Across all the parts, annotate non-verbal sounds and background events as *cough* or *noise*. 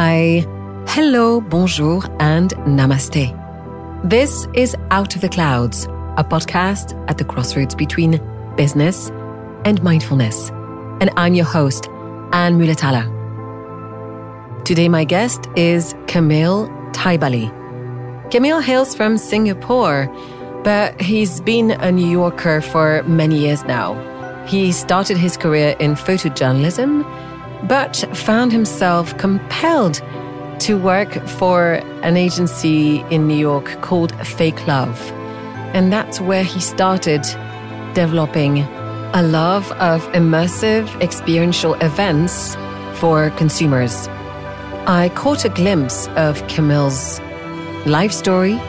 Hi, hello, bonjour, and namaste. This is Out of the Clouds, a podcast at the crossroads between business and mindfulness. And I'm your host, Anne Mulatala. Today, my guest is Camille Taibali. Camille hails from Singapore, but he's been a New Yorker for many years now. He started his career in photojournalism but found himself compelled to work for an agency in New York called Fake Love. And that's where he started developing a love of immersive experiential events for consumers. I caught a glimpse of Camille's life story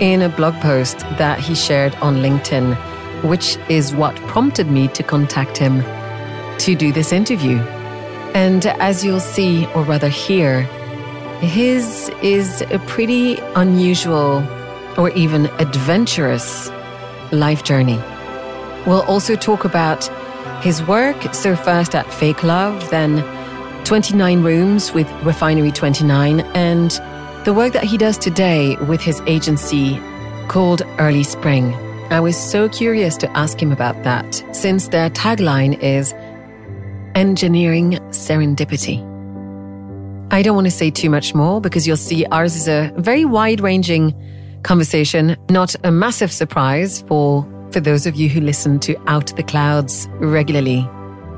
in a blog post that he shared on LinkedIn, which is what prompted me to contact him to do this interview. And as you'll see, or rather hear, his is a pretty unusual or even adventurous life journey. We'll also talk about his work. So, first at Fake Love, then 29 Rooms with Refinery 29, and the work that he does today with his agency called Early Spring. I was so curious to ask him about that since their tagline is engineering serendipity. I don't want to say too much more because you'll see ours is a very wide ranging conversation, not a massive surprise for, for those of you who listen to Out of the Clouds regularly.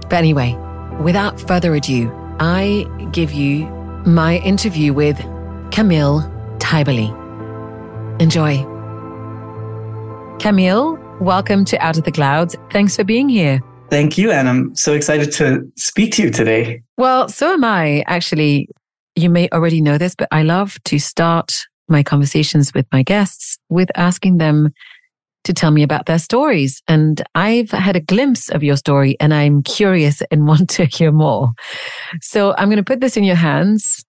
But anyway, without further ado, I give you my interview with Camille Taibali. Enjoy. Camille, welcome to Out of the Clouds. Thanks for being here. Thank you. And I'm so excited to speak to you today. Well, so am I. Actually, you may already know this, but I love to start my conversations with my guests with asking them to tell me about their stories. And I've had a glimpse of your story and I'm curious and *laughs* want to hear more. So I'm going to put this in your hands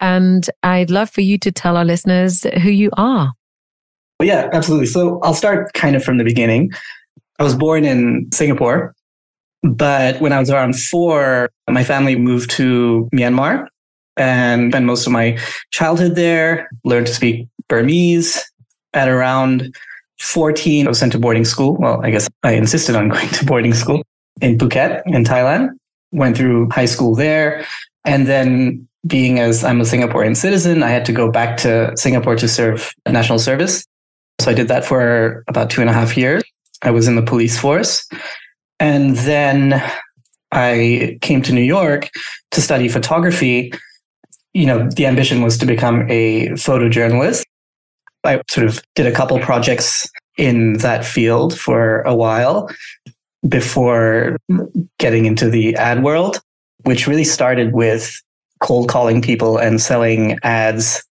and I'd love for you to tell our listeners who you are. Yeah, absolutely. So I'll start kind of from the beginning. I was born in Singapore but when I was around four, my family moved to Myanmar and spent most of my childhood there, learned to speak Burmese. At around 14, I was sent to boarding school. Well, I guess I insisted on *laughs* going to boarding school in Phuket in Thailand. Went through high school there. And then being as I'm a Singaporean citizen, I had to go back to Singapore to serve national service. So I did that for about two and a half years. I was in the police force. And then I came to New York to study photography. You know, the ambition was to become a photojournalist. I sort of did a couple projects in that field for a while before getting into the ad world, which really started with cold calling people and selling ads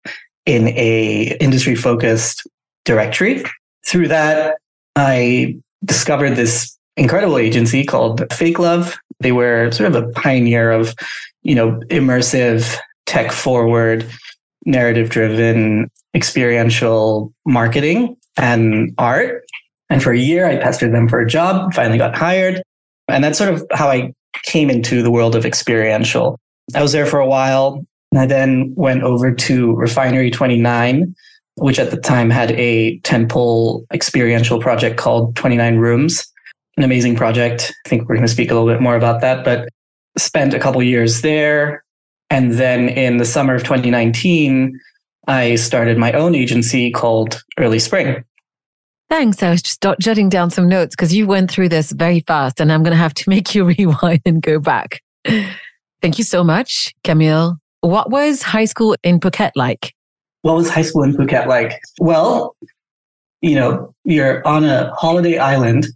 in a industry focused directory. Through that, I discovered this incredible agency called Fake Love. They were sort of a pioneer of, you know, immersive, tech forward, narrative driven, experiential marketing and art. And for a year, I pestered them for a job, finally got hired. And that's sort of how I came into the world of experiential. I was there for a while. And I then went over to Refinery 29, which at the time had a temple experiential project called 29 Rooms, an amazing project. I think we're going to speak a little bit more about that, but spent a couple years there. And then in the summer of 2019, I started my own agency called Early Spring. Thanks. I was just jotting down some notes because you went through this very fast and I'm going to have to *laughs* make you rewind and go back. Thank you so much, Camille. What was high school in Phuket like? What was high school in Phuket like? Well, you know, you're on a holiday island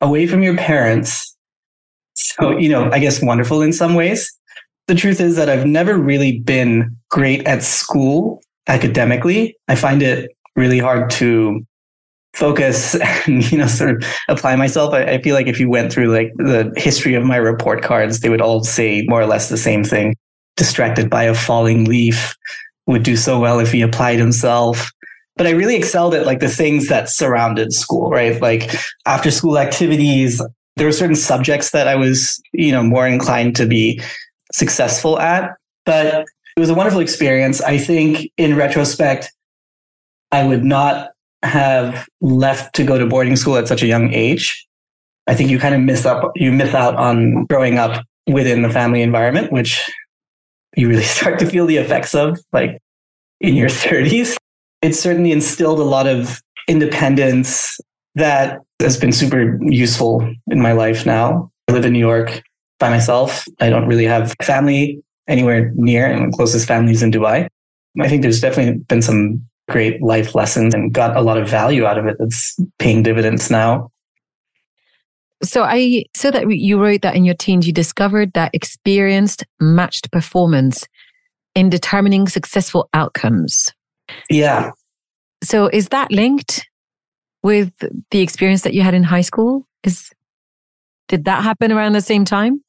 away from your parents. So, you know, I guess wonderful in some ways. The truth is that I've never really been great at school academically. I find it really hard to focus *laughs* and you know sort of apply myself I, I, feel like if you went through like the history of my report cards they would all say more or less the same thing distracted by a falling leaf would do so well if he applied himself but I really excelled at like the things that surrounded school, right? Like after school activities, there were certain subjects that I was, you know, more inclined to be successful at. But it was a wonderful experience. I think in retrospect, I would not have left to go to boarding school at such a young age. I think you kind of miss up, you miss out on growing up within the family environment, which you really *laughs* start to feel the effects of like in your 30s. It certainly instilled a lot of independence that has been super useful in my life now. I live in New York by myself. I don't really have family anywhere near, and the closest family is in Dubai. I think there's definitely been some great life lessons and got a lot of value out of it that's paying dividends now. So I so that you wrote that in your teens, you discovered that experienced matched performance in determining successful outcomes. Yeah. So is that linked with the experience that you had in high school? Is did that happen around the same time?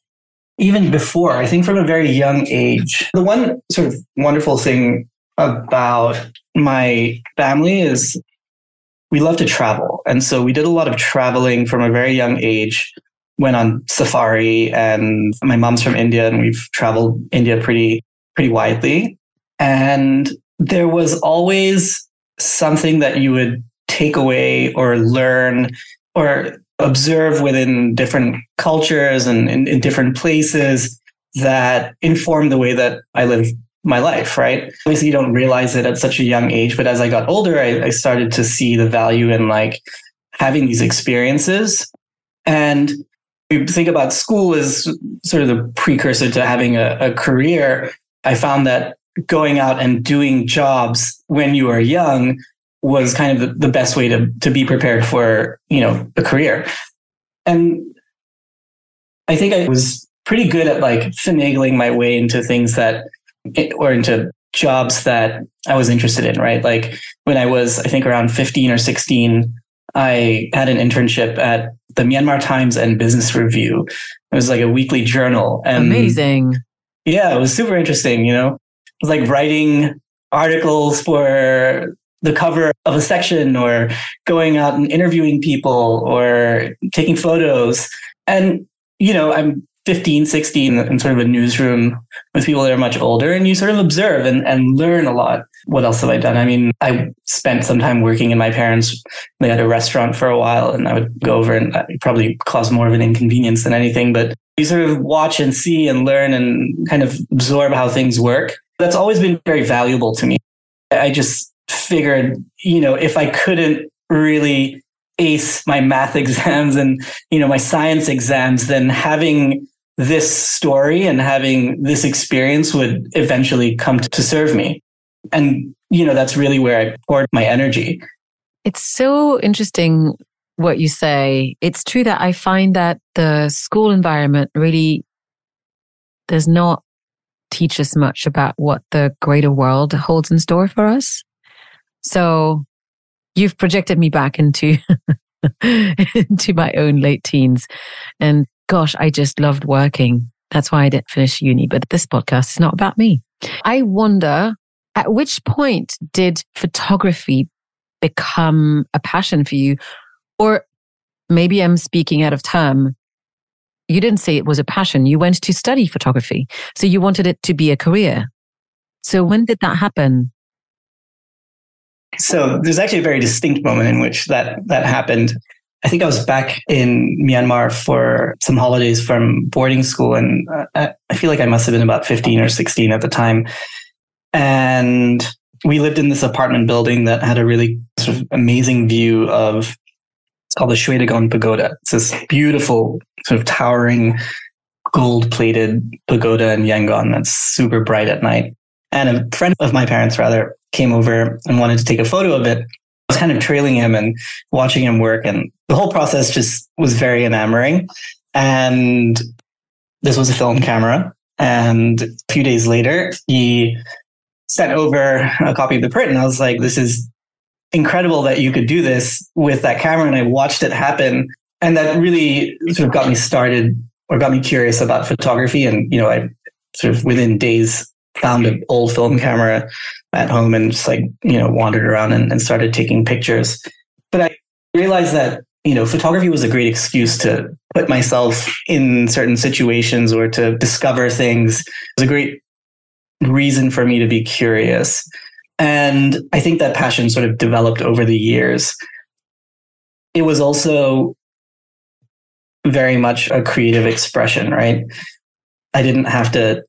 Even before, I think from a very young age. The one sort of wonderful thing about my family is we love to travel. And so we did a lot of traveling from a very young age, went on safari and my mom's from India and we've traveled India pretty, pretty widely. And there was always something that you would take away or learn or observe within different cultures and in, different places that inform the way that I live my life, right? Obviously, you don't realize it at such a young age, but as I got older, I, I started to see the value in like having these experiences. And you think about school as sort of the precursor to having a, a career. I found that going out and doing jobs when you are young was kind of the, the best way to to be prepared for you know a career and i think i was pretty good at like finagling my way into things that or into jobs that I was interested in, right? Like when I was, I think around 15 or 16, I had an internship at the Myanmar Times and Business Review. It was like a weekly journal. And Amazing. Yeah, it was super interesting, you know? Was like writing articles for the cover of a section or going out and interviewing people or taking photos. And, you know, I'm 15, 16 in sort of a newsroom with people that are much older and you sort of observe and, and learn a lot. What else have I done? I mean, I spent some time working in my parents. They had a restaurant for a while and I would go over and probably cause more of an inconvenience than anything, but you sort of watch and see and learn and kind of absorb how things work. That's always been very valuable to me. I just figured, you know, if I couldn't really ace my math *laughs* exams and you know my science exams then having this story and having this experience would eventually come to serve me. And, you know, that's really where I poured my energy. It's so interesting what you say. It's true that I find that the school environment really does not teach us much about what the greater world holds in store for us. So you've projected me back into *laughs* into my own late teens and gosh, I just loved working. That's why I didn't finish uni. But this podcast is not about me. I wonder at which point did photography become a passion for you? Or maybe I'm speaking out of term. You didn't say it was a passion. You went to study photography. So you wanted it to be a career. So when did that happen? So there's actually a very distinct moment in which that that happened. I think I was back in Myanmar for some holidays from boarding school, and uh, I feel like I must have been about 15 or 16 at the time. And we lived in this apartment building that had a really sort of amazing view of it's called the Shwedagon Pagoda. It's this beautiful, sort of towering, gold plated pagoda in Yangon that's super bright at night. And a friend of my parents, rather, came over and wanted to take a photo of it I was kind of trailing him and watching him work. And the whole process just was very enamoring. And this was a film camera. And a few days later, he sent over a copy of the print. And I was like, this is incredible that you could do this with that camera. And I watched it happen. And that really sort of got me started or got me curious about photography. And, you know, I sort of within days found an old film camera at home and just like, you know, wandered around and, and started taking pictures. But I realized that, you know, photography was a great excuse to put myself in certain situations or to discover things. It was a great reason for me to be curious. And I think that passion sort of developed over the years. It was also very much a creative expression, right? I didn't have to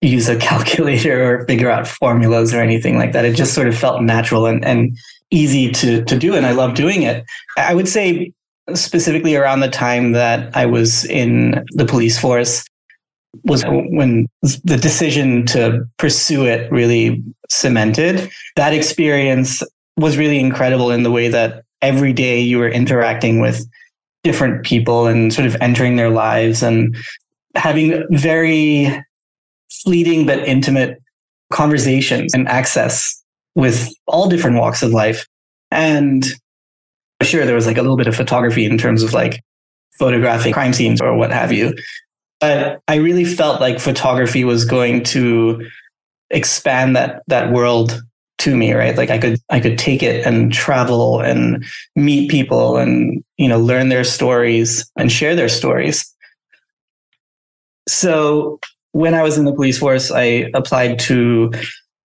use a *laughs* calculator or figure out formulas or anything like that. It just sort of felt natural and, and easy to, to do. And I love doing it. I would say specifically around the time that I was in the police force was when the decision to pursue it really cemented. That experience was really incredible in the way that every day you were interacting with different people and sort of entering their lives and having very fleeting but intimate conversations and access with all different walks of life. And sure, there was like a little bit of photography in terms of like photographing crime scenes or what have you. But I really felt like photography was going to expand that that world to me, right? Like I could I could take it and travel and meet people and you know learn their stories and share their stories. So when I was in the police force, I applied to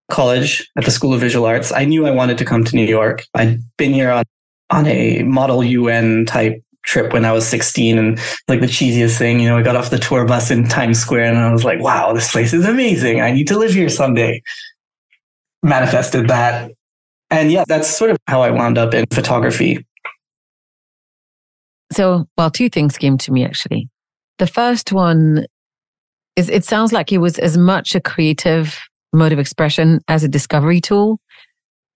college at the School of Visual Arts. I knew I wanted to come to New York. I'd been here on on a model UN type trip when I was 16 and like the cheesiest thing, you know, I got off the tour bus in Times Square and I was like, wow, this place is amazing. I need to live here someday. Manifested that. And yeah, that's sort of how I wound up in photography. So, well, two things came to me actually. The first one is it sounds like it was as much a creative mode of expression as a discovery tool.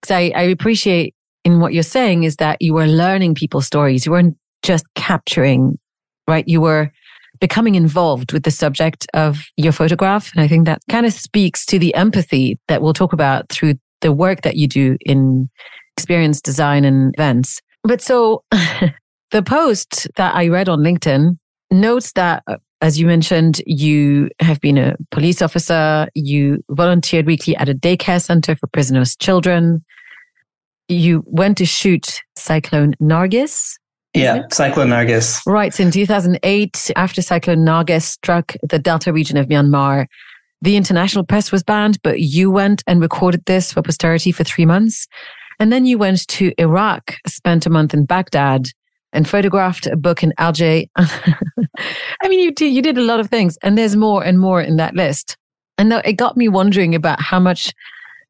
Because I, I appreciate in what you're saying is that you were learning people's stories. You weren't just capturing, right? You were becoming involved with the subject of your photograph. And I think that kind of speaks to the empathy that we'll talk about through the work that you do in experience design and events. But so *laughs* the post that I read on LinkedIn notes that uh, as you mentioned, you have been a police officer. You volunteered weekly at a daycare center for prisoners' children. You went to shoot Cyclone Nargis. Yeah, Cyclone Nargis. Right. So in 2008, after Cyclone Nargis struck the Delta region of Myanmar, the international press was banned, but you went and recorded this for posterity for three months. And then you went to Iraq, spent a month in Baghdad, and photographed a book in Alger. *laughs* I mean, you did, you did a lot of things, and there's more and more in that list. And it got me wondering about how much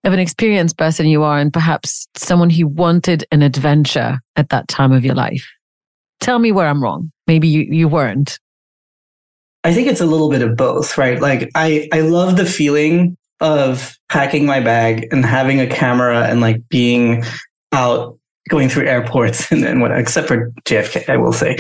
of an experienced person you are, and perhaps someone who wanted an adventure at that time of your life. Tell me where I'm wrong. Maybe you, you weren't. I think it's a little bit of both, right? Like I, I love the feeling of packing my bag and having a camera and like being out going through airports *laughs* and then what, except for JFK, I will say.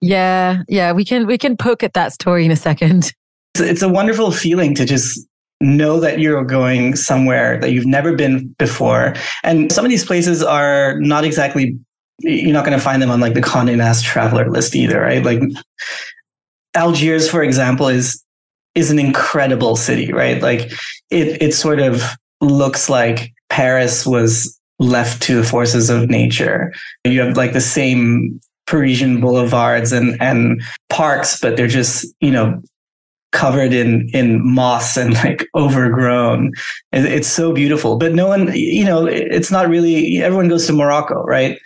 Yeah, yeah, we can we can poke at that story in a second. It's, it's a wonderful feeling to just know that you're going somewhere that you've never been before, and some of these places are not exactly. You're not going to find them on like the Condé Nast Traveler list either, right? Like Algiers, for example, is is an incredible city, right? Like it it sort of looks like Paris was left to the forces of nature. You have like the same Parisian boulevards and, and parks, but they're just, you know, covered in, in moss and like *laughs* overgrown. It's so beautiful, but no one, you know, it's not really, everyone goes to Morocco, right?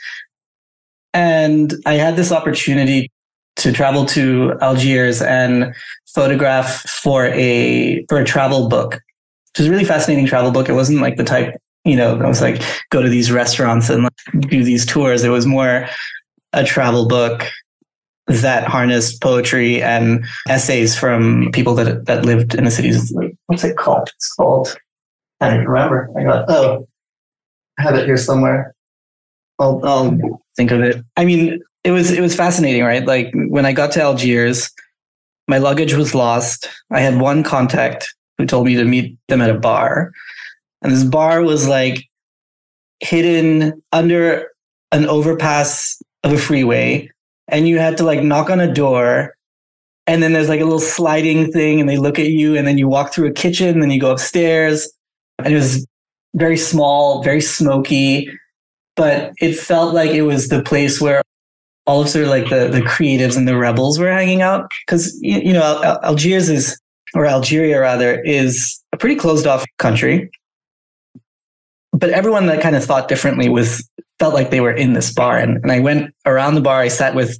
And I had this opportunity to travel to Algiers and photograph for a, for a travel book. Was a really fascinating travel book. It wasn't like the type you know, I was like, go to these restaurants and like, do these tours. It was more a travel book that harnessed poetry and essays from people that that lived in the cities. What's it called? It's called. I don't remember. I got oh, I have it here somewhere. I'll I'll think of it. I mean, it was it was fascinating, right? Like when I got to Algiers, my luggage was lost. I had one contact who told me to meet them at a bar. And this bar was like hidden under an overpass of a freeway. And you had to like knock on a door. And then there's like a little sliding thing, and they look at you, and then you walk through a kitchen, and then you go upstairs. And it was very small, very smoky, but it felt like it was the place where all of sort of like the, the creatives and the rebels were hanging out. Because, you, you know, Algiers is, or Algeria rather, is a pretty closed off country. But everyone that kind of thought differently was felt like they were in this bar. And, and I went around the bar. I sat with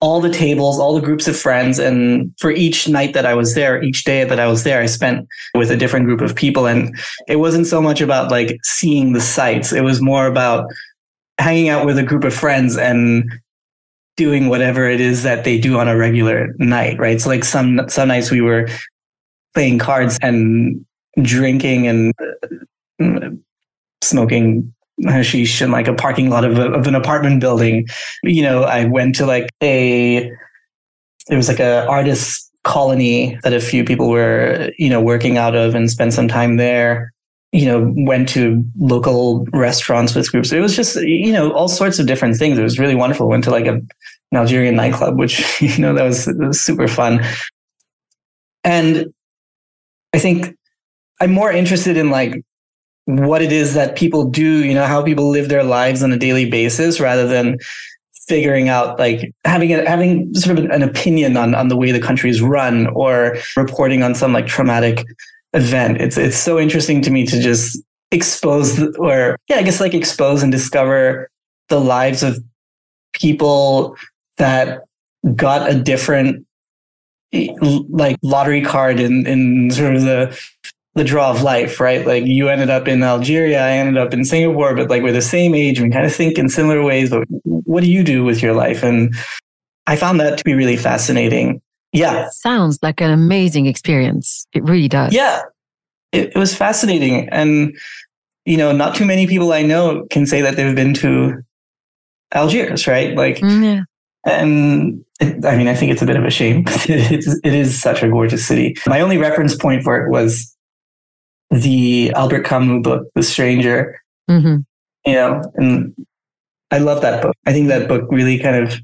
all the tables, all the groups of friends. And for each night that I was there, each day that I was there, I spent with a different group of people. And it wasn't so much about like seeing the sights. It was more about hanging out with a group of friends and doing whatever it is that they do on a regular night, right? So like some some nights we were playing cards and drinking and uh, smoking hashish in like a parking lot of, a, of an apartment building. You know, I went to like a there was like a artist colony that a few people were you know working out of and spent some time there you know, went to local restaurants with groups. It was just, you know, all sorts of different things. It was really wonderful. Went to like a, an Algerian nightclub, which, *laughs* you know, that was, was super fun. And I think I'm more interested in like what it is that people do, you know, how people live their lives on a daily basis rather than figuring out like having a, having sort of an opinion on on the way the country is run or reporting on some like traumatic event. It's it's so interesting to me to just expose the, or yeah, I guess like expose and discover the lives of people that got a different like lottery card in in sort of the the draw of life, right? Like you ended up in Algeria, I ended up in Singapore, but like we're the same age and kind of think in similar ways. But what do you do with your life? And I found that to be really fascinating. Yeah. It sounds like an amazing experience. It really does. Yeah. It, it, was fascinating. And, you know, not too many people I know can say that they've been to Algiers, right? Like, mm, yeah. and it, I mean, I think it's a bit of a shame. *laughs* it's, it is such a gorgeous city. My only reference point for it was the Albert Camus book, The Stranger. Mm-hmm. You know, and I love that book. I think that book really kind of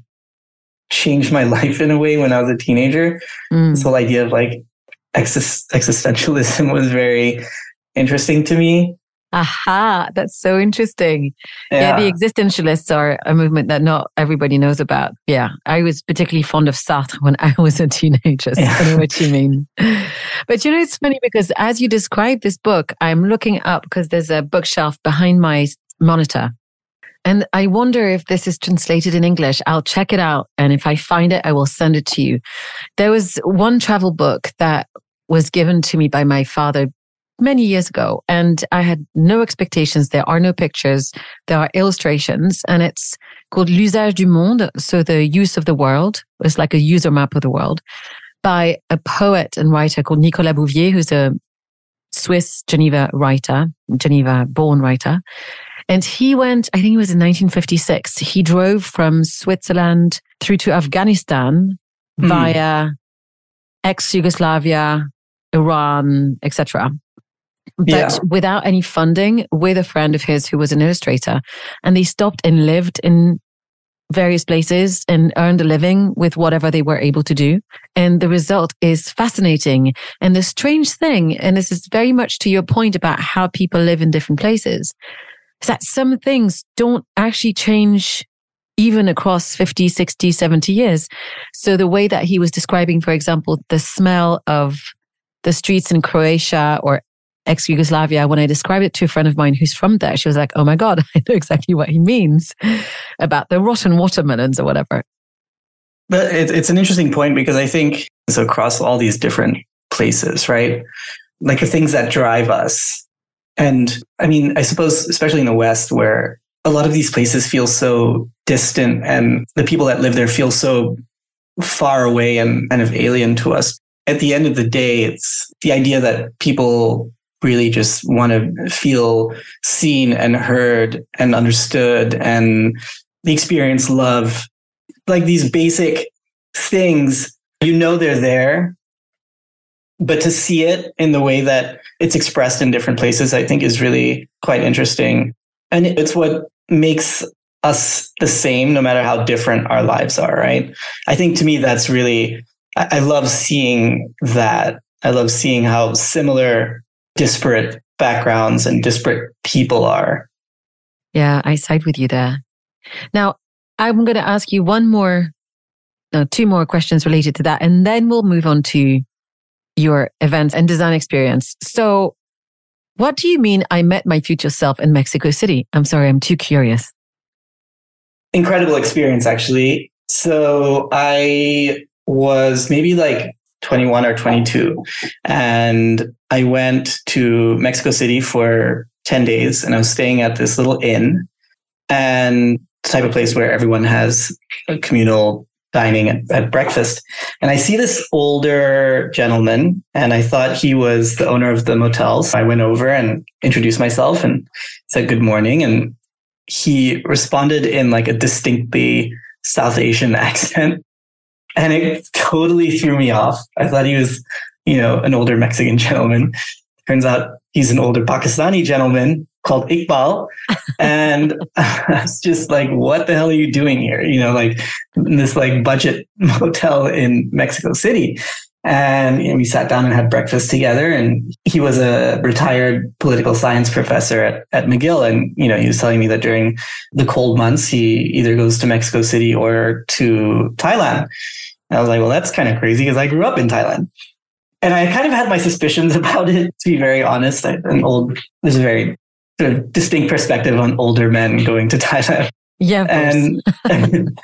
changed my *laughs* life in a way when I was a teenager. Mm. This whole idea of like existentialism *laughs* was very interesting to me. Aha, that's so interesting. Yeah. yeah. the existentialists are a movement that not everybody knows about. Yeah, I was particularly fond of Sartre when *laughs* I was a teenager. So yeah. I know what you mean. But you know, it's funny because as you describe this book, I'm looking up because there's a bookshelf behind my monitor and I wonder if this is translated in English. I'll check it out. And if I find it, I will send it to you. There was one travel book that was given to me by my father many years ago. And I had no expectations. There are no pictures. There are illustrations and it's called L'usage du monde. So the use of the world. It's like a user map of the world by a poet and writer called Nicolas Bouvier, who's a Swiss Geneva writer, Geneva born writer. And he went, I think it was in 1956. He drove from Switzerland through to Afghanistan mm. via ex Yugoslavia, Iran, etc. But yeah. without any funding, with a friend of his who was an illustrator. And they stopped and lived in various places and earned a living with whatever they were able to do. And the result is fascinating. And the strange thing, and this is very much to your point about how people live in different places, that some things don't actually change even across 50, 60, 70 years. So the way that he was describing, for example, the smell of the streets in Croatia or ex Yugoslavia, when I described it to a friend of mine who's from there, she was like, Oh my God, *laughs* I know exactly what he means about the rotten watermelons or whatever. But it's an interesting point because I think it's across all these different places, right? Like the things that drive us and I mean, I suppose, especially in the West, where a lot of these places feel so distant and the people that live there feel so far away and kind of alien to us. At the end of the day, it's the idea that people really just want to feel seen and heard and understood and the experience love. Like these basic things, you know, they're there, but to see it in the way that it's expressed in different places, I think is really quite interesting. And it's what makes us the same no matter how different our lives are, right? I think to me, that's really, I, love seeing that. I love seeing how similar disparate backgrounds and disparate people are. Yeah, I side with you there. Now, I'm going to ask you one more, no, two more questions related to that, and then we'll move on to your events and design experience. So What do you mean I met my future self in Mexico City? I'm sorry, I'm too curious. Incredible experience, actually. So I was maybe like 21 or 22. And I went to Mexico City for 10 days and I was staying at this little inn and type of place where everyone has a communal dining at, at, breakfast. And I see this older gentleman, and I thought he was the owner of the motel. So I went over and introduced myself and said good morning. And he responded in like a distinctly South Asian *laughs* accent. And it totally threw me off. I thought he was, you know, an older Mexican *laughs* gentleman. Turns out he's an older Pakistani gentleman called Iqbal. and *laughs* I was just like, what the hell are you doing here? You know, like this like budget *laughs* motel in Mexico City. And you know, we sat down and had breakfast together. And he was a retired political science professor at, at McGill. And, you know, he was telling me that during the cold months, he either goes to Mexico City or to Thailand. And I was like, well, that's kind of crazy because I grew up in Thailand. And I kind of had my suspicions *laughs* about it, to be very honest. An old, there's a very sort of distinct perspective on older men going to *laughs* Thailand. Yeah. And, *laughs*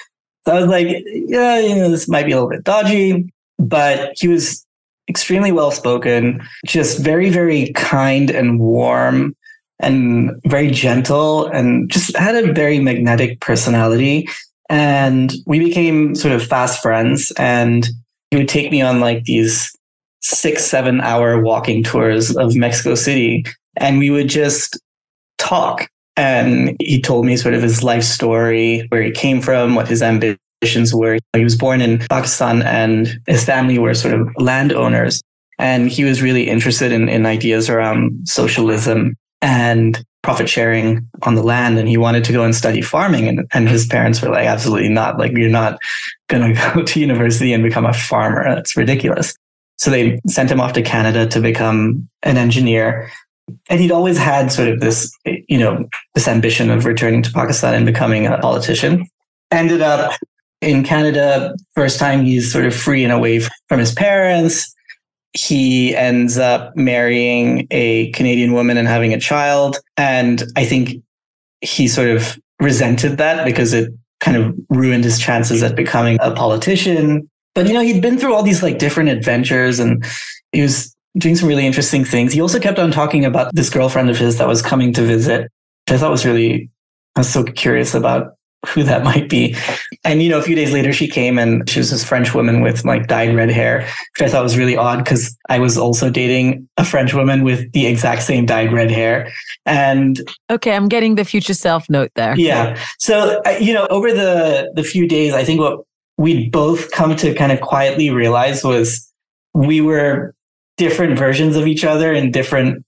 so I was like, yeah, you know, this might be a little bit dodgy, but he was extremely well spoken, just very, very kind and warm and very gentle and just had a very magnetic personality. And we became sort of fast friends and he would take me on like these six, seven hour walking tours of Mexico City. And we would just talk. And he told me sort of his life story, where he came from, what his ambitions were. He was born in Pakistan and his family were sort of landowners. And he was really interested in, in ideas around socialism and profit sharing on the land. And he wanted to go and study farming. And, and his parents were like, absolutely not. Like, you're not going *laughs* to go to university and become a farmer. That's ridiculous. So they sent him off to Canada to become an engineer and he'd always had sort of this, you know, this ambition of returning to Pakistan and becoming a politician. Ended up in Canada, first time he's sort of free and away from his parents. He ends up marrying a Canadian woman and having a child. And I think he sort of resented that because it kind of ruined his chances at becoming a politician. But, you know, he'd been through all these like different adventures and he was doing some really interesting things. He also kept on talking about this girlfriend of his that was coming to visit, which I thought was really, I was so curious about who that *laughs* might be. And, you know, a few days later, she came and she was this French woman with like dyed red hair, which I thought was really odd because I was also dating a French woman with the exact same dyed red hair. And okay, I'm getting the future self note there. Yeah. So, uh, you know, over the, the few days, I think what we'd both come to kind of quietly realize was we were different versions of each other in different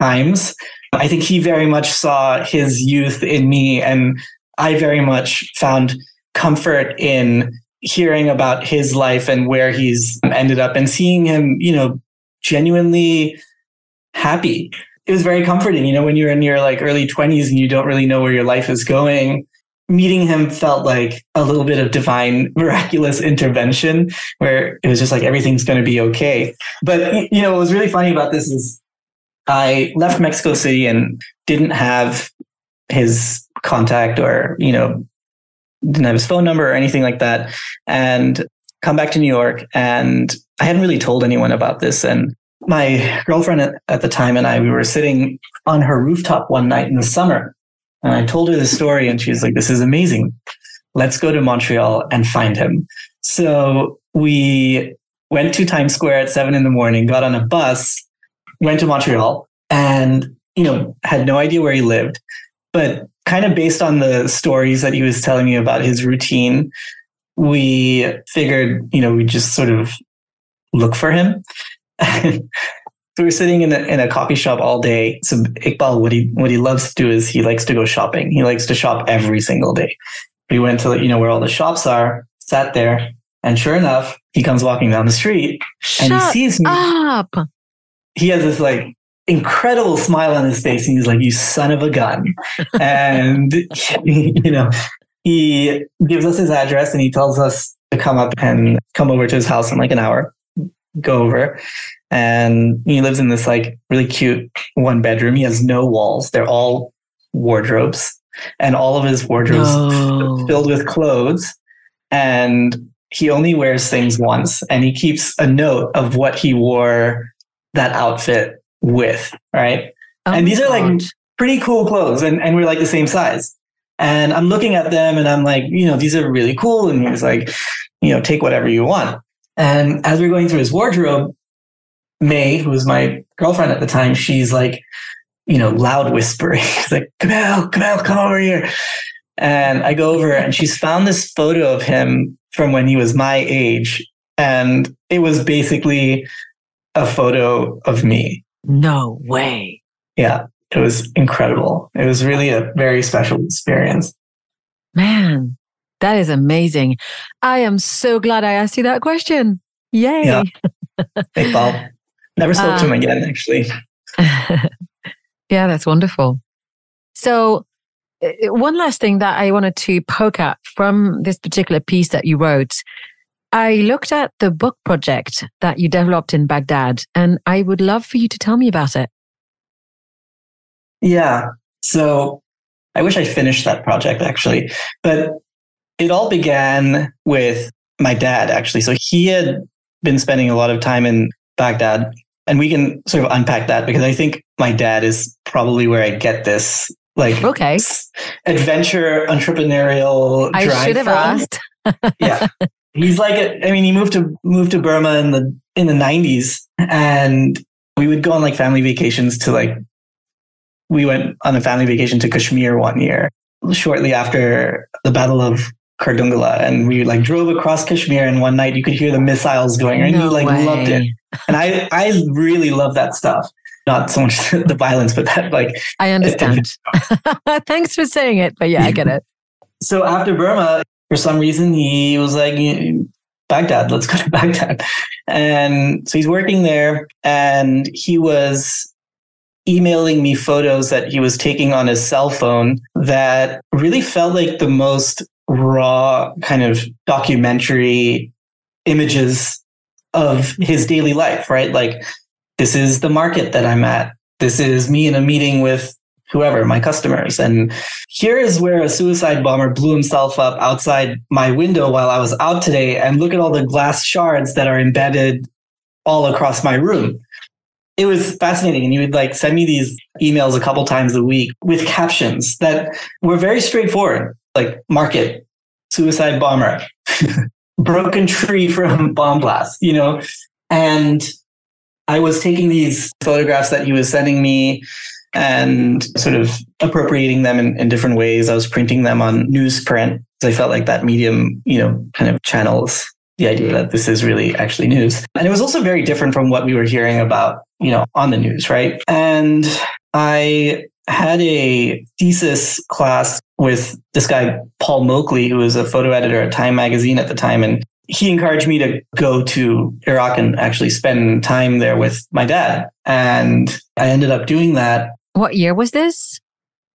times. I think he very much saw his youth in me, and I very much found comfort in hearing about his life and where he's ended up and seeing him, you know, genuinely happy. It was very comforting, you know, when you're in your like early 20s and you don't really know where your life is going meeting him felt like a little bit of divine *laughs* miraculous intervention where it was just like everything's going to be okay. But you know what was really funny about this is i left mexico city and didn't have his contact or you know didn't have his phone number or anything like that and come back to new york and i hadn't really told anyone about this. And my girlfriend at the time and i we were sitting on her rooftop one night in the summer and I told her the story, and she was like, This is amazing. Let's go to Montreal and find him. So we went to Times Square at seven in the morning, got on a bus, went to Montreal, and, you know, had no idea where he lived. But kind of based on the stories that he was telling me about his routine, we figured, you know, we just sort of look for him. *laughs* So we are sitting in a, in a coffee shop all day. So Iqbal, what he what he loves to do is he likes to go shopping. He likes to shop every single day. We went to you know where all the shops are, sat there, and sure enough, he comes walking down the street Shut and he sees me. Up. He has this like incredible smile on his face, and he's like, "You son of a gun!" *laughs* and you know, he gives us his address and he tells us to come up and come over to his house in like an hour go over and he lives in this like really cute one bedroom. He has no walls. They're all wardrobes and all of his wardrobes no. filled with clothes. And he only wears things once and he keeps a note of what he wore that outfit with. Right. Oh and these are like pretty cool clothes and, and we're like the same size. And I'm looking at them and I'm like, you know, these are really cool. And he's like, you know, take whatever you want. And as we're going through his wardrobe, May, who was my girlfriend at the time, she's like, you know, loud whispering. *laughs* She's like, Kamel, Kamel, come out, come over here. And I go over and she's found this photo of him from when he was my age. And it was basically a photo of me. No way. Yeah, it was incredible. It was really a very special experience. Man, that is amazing. I am so glad I asked you that question. Yay. Yeah. *laughs* Hey, Paul. Never spoke uh, to him um, again, actually. *laughs* yeah, that's wonderful. So, uh, one last thing that I wanted to poke at from this particular piece that you wrote. I looked at the book project that you developed in Baghdad, and I would love for you to tell me about it. Yeah. So I wish I finished that project actually, but it all began with my dad actually. So he had been spending a lot of time in Baghdad and we can sort of unpack that because I think my dad is probably where I get this like okay adventure entrepreneurial I should have asked. *laughs* yeah. He's like I mean he moved to moved to Burma in the in the 90s and we would go on like family vacations to like we went on a family vacation to Kashmir one year shortly after the Battle of Kardungala and we like drove across Kashmir and one night you could hear the missiles going and no he like way. loved it. And I I really love that stuff. Not so much *laughs* the violence, but that like I understand. *laughs* Thanks for saying it, but yeah, I get it. *laughs* so after Burma, for some reason he was like Baghdad, let's go to Baghdad. And so he's working there and he was emailing me photos that he was taking on his cell phone that really felt like the most raw kind of documentary images of his daily life, right? Like, this is the market that I'm at. This is me in a meeting with whoever, my customers. And here is where a suicide bomber blew himself up outside my window while I was out today. And look at all the glass shards that are embedded all across my room. It was fascinating. And he would like send me these emails a couple times a week with captions that were very straightforward like market, suicide bomber, *laughs* broken tree from bomb blast, you know? And I was taking these photographs that he was sending me and sort of appropriating them in, in different ways. I was printing them on newsprint. because I felt like that medium, you know, kind of channels the idea that this is really actually news. And it was also very different from what we were hearing about, you know, on the news, right? And I had a thesis class with this guy, Paul Moakley, who was a photo editor at Time Magazine at the time. And he encouraged me to go to Iraq and actually spend time there with my dad. And I ended up doing that. What year was this?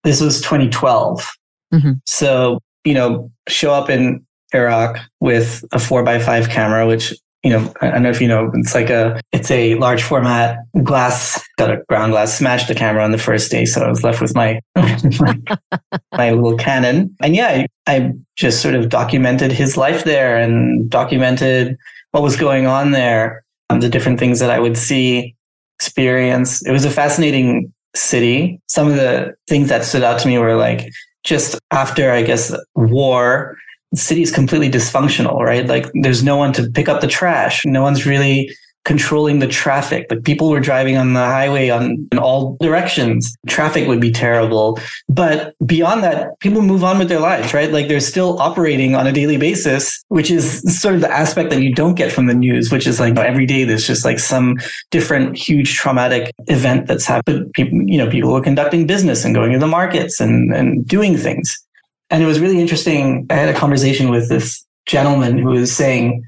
This was 2012. Mm-hmm. So, you know, show up in Iraq with a four by five camera, which you know, I don't know if you know, it's like a, it's a large format glass, got a ground glass, smashed the camera on the first day. So I was left with my, *laughs* my, little Canon. And yeah, I, I just sort of documented his life there and documented what was going on there, um, the different things that I would see, experience. It was a fascinating city. Some of the things that stood out to me were like, just after, I guess, war, city is completely dysfunctional, right? Like there's no one to pick up the trash. No one's really controlling the traffic. Like people were driving on the highway on in all directions. Traffic would be terrible. But beyond that, people move on with their lives, right? Like they're still operating on a daily basis, which is sort of the aspect that you don't get from the news, which is like every day there's just like some different huge traumatic event that's happened. People, you know, people are conducting business and going to the markets and, and doing things. And it was really interesting. I had a conversation with this gentleman who was saying,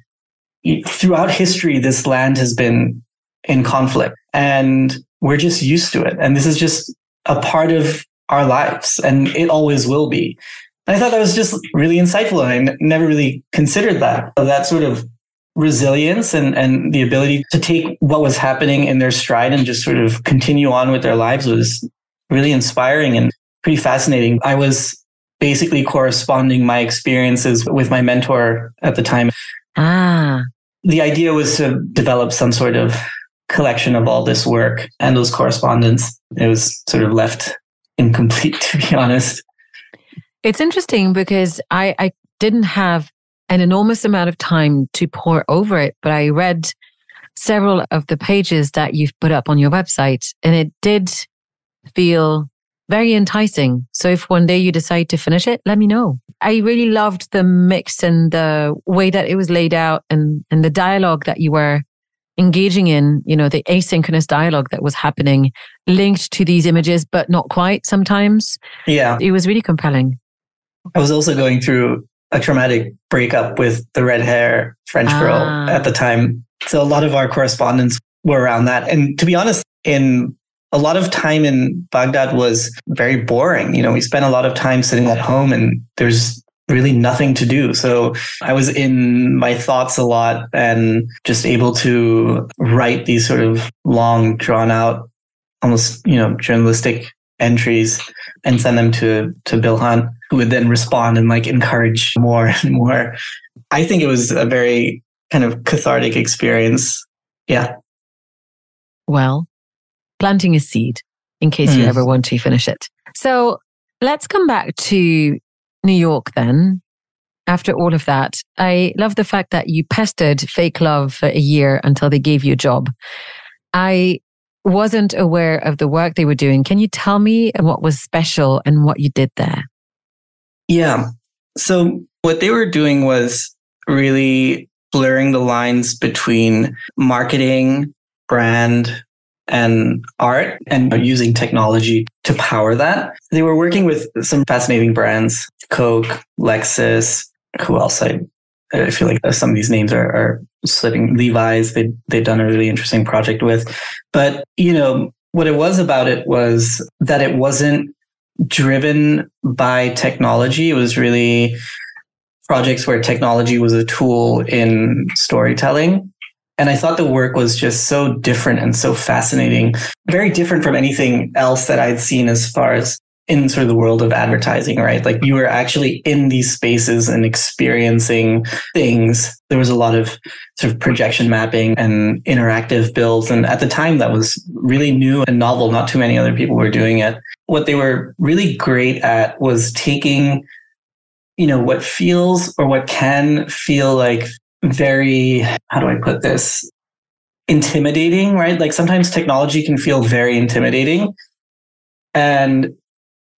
throughout history, this land has been in conflict and we're just used to it. And this is just a part of our lives and it always will be. And I thought that was just really insightful. And I n- never really considered that. That sort of resilience and, and the ability to take what was happening in their stride and just sort of continue on with their lives was really inspiring and pretty fascinating. I was basically corresponding my experiences with my mentor at the time. Ah. The idea was to develop some sort of collection of all this work and those correspondence. It was sort of left incomplete, *laughs* to be honest. It's interesting because I, I didn't have an enormous amount of time to pore over it, but I read several of the pages that you've put up on your website and it did feel very enticing. So if one day you decide to finish it, let me know. I really loved the mix and the way that it was laid out and, and the dialogue that you were engaging in, you know, the asynchronous dialogue that was happening linked to these images, but not quite sometimes. Yeah. It was really compelling. I was also going through a traumatic breakup with the red hair French girl Ah. at the time. So a lot of our correspondence were around that. And to be honest, in a lot of time in Baghdad was very boring. You know, we spent a lot of time sitting at home and there's really nothing to do. So I was in my thoughts a lot and just able to write these sort of long drawn out, almost, you know, journalistic entries and send them to, to Bilhan, who would then respond and like encourage more and more. I think it was a very kind of cathartic experience. Yeah. Well, planting a seed in case you Mm. ever want to finish it. So let's come back to New York then. After all of that, I love the fact that you pestered fake love for a year until they gave you a job. I wasn't aware of the work they were doing. Can you tell me what was special and what you did there? Yeah. So what they were doing was really blurring the lines between marketing, brand, and art and using technology to power that. They were working with some fascinating brands, Coke, Lexus, who else I I feel like some of these names are, are slipping. Levi's, they they've done a really interesting project with. But, you know, what it was about it was that it wasn't driven by technology. It was really projects where technology was a tool in storytelling. And I thought the work was just so different and so fascinating, very different from anything else that I'd seen as far as in sort of the world of advertising, right? Like you were actually in these spaces and experiencing things. There was a lot of sort of projection mapping and interactive builds. And at the time, that was really new and novel. Not too many other people were doing it. What they were really great at was taking, you know, what feels or what can feel like very, how do I put this? Intimidating, right? Like sometimes technology can feel very intimidating. And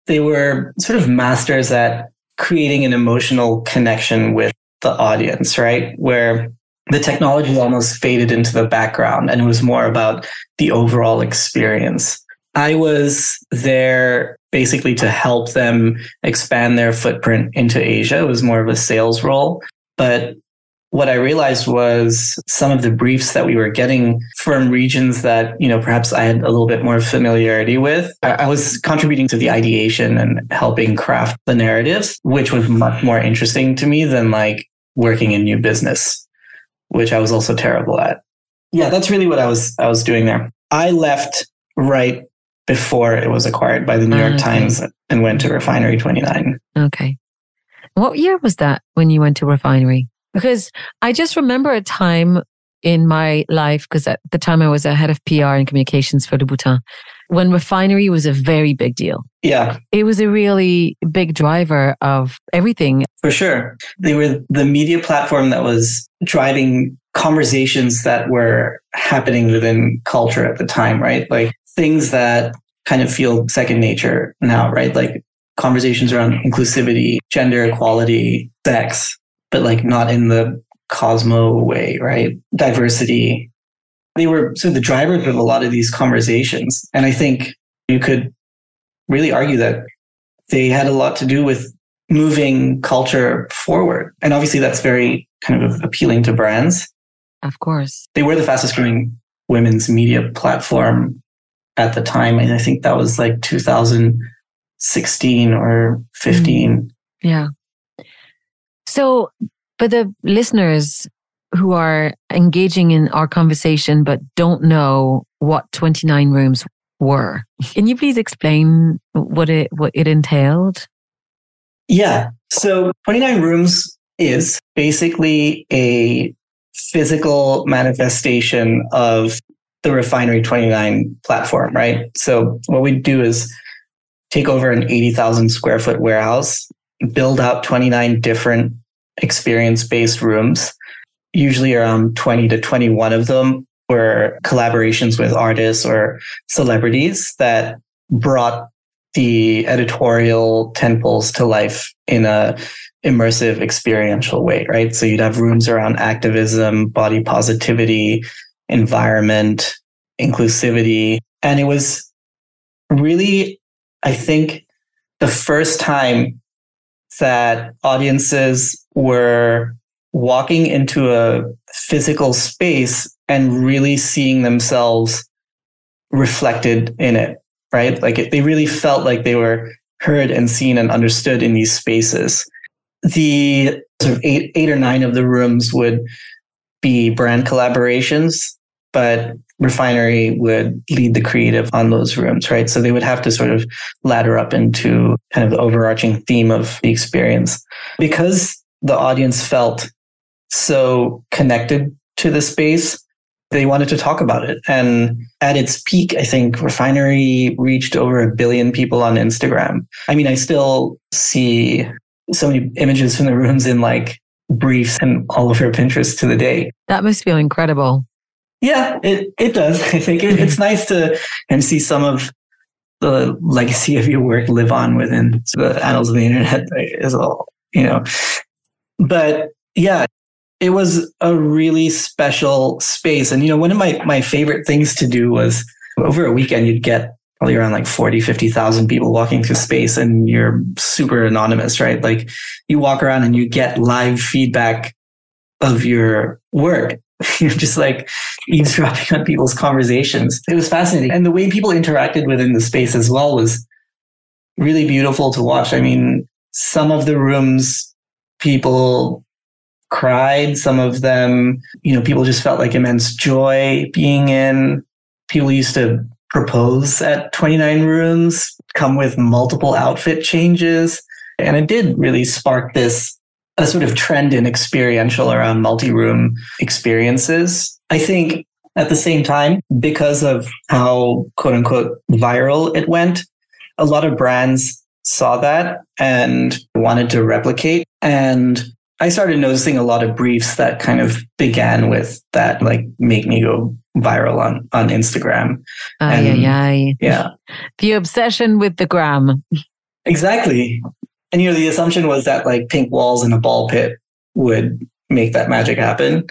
they were sort of masters at creating an emotional connection with the audience, right? Where the technology almost faded into the background and it was more about the overall experience. I was there basically to help them expand their footprint into Asia. It was more of a sales role. But what I realized was some of the briefs that we were getting from regions that, you know, perhaps I had a little bit more familiarity with. I, was contributing to the ideation and helping craft the narratives, which was much more interesting to me than like working in new business, which I was also terrible at. Yeah, that's really what I was I was doing there. I left right before it was acquired by the New York ah, Okay. Times and went to Refinery 29. Okay. What year was that when you went to Refinery? Because I just remember a time in my life, because at the time I was a head of PR and communications for Louboutin, when Refinery was a very big deal. Yeah, It was a really big driver of everything. For sure. They were the media platform that was driving conversations that were happening within culture at the time, right? Like things that kind of feel second nature now, right? Like conversations around inclusivity, gender equality, sex, but like not in the Cosmo way, right? Diversity. They were sort of the drivers of a lot of these conversations. And I think you could really argue that they had a lot to do with moving culture forward. And obviously, that's very kind of appealing to brands. Of course. They were the fastest growing women's media platform at the time. And I think that was like 2016 or 15. Mm. Yeah. So, for the listeners who are engaging in our conversation but don't know what 29 rooms were. Can you please explain what it what it entailed? Yeah. So 29 rooms is basically a physical manifestation of the Refinery 29 platform, right? So what we do is take over an 80,000 square foot warehouse, build out 29 different experience based rooms. Usually around 20 to 21 of them were collaborations with artists or celebrities that brought the editorial tentpoles to life in a immersive experiential way, right? So you'd have rooms around activism, body positivity, environment, inclusivity. And it was really, I think, the first time that audiences were walking into a physical space and really seeing themselves reflected in it, right? Like it, they really felt like they were heard and seen and understood in these spaces. The sort of eight, eight or nine of the rooms would be brand collaborations, but Refinery would lead the creative on those rooms, right? So they would have to sort of ladder up into kind of the overarching theme of the experience. Because the audience felt so connected to the space, they wanted to talk about it. And at its peak, I think Refinery reached over a billion people on Instagram. I mean, I still see so many images from the rooms in like briefs and all over Pinterest to the day. That must feel incredible. Yeah, it, it does. *laughs* I think it, it's mm-hmm. nice to and see some of the legacy of your work live on within the annals of the internet as well, you know. But yeah, it was a really special space. And, you know, one of my, my favorite things to do was over a weekend, you'd get probably around like 40, 50,000 people walking through space and you're super anonymous, right? Like you walk around and you get live feedback of your work. *laughs* You're just like eavesdropping on people's conversations. It was fascinating. And the way people interacted within the space as well was really beautiful to watch. I mean, some of the rooms, people cried. Some of them, you know, people just felt like immense joy being in. People used to propose at 29 rooms, come with multiple outfit changes. And it did really spark this a sort of trend in experiential around um, multi-room experiences. I think at the same time, because of how quote unquote viral it went, a lot of brands saw that and wanted to replicate. And I started noticing a lot of briefs that kind of began with that, like make me go viral on on Instagram. Aye, and, aye, Yeah. The obsession with the gram. Exactly. And you know, the assumption was that like pink walls in a ball pit would make that magic happen.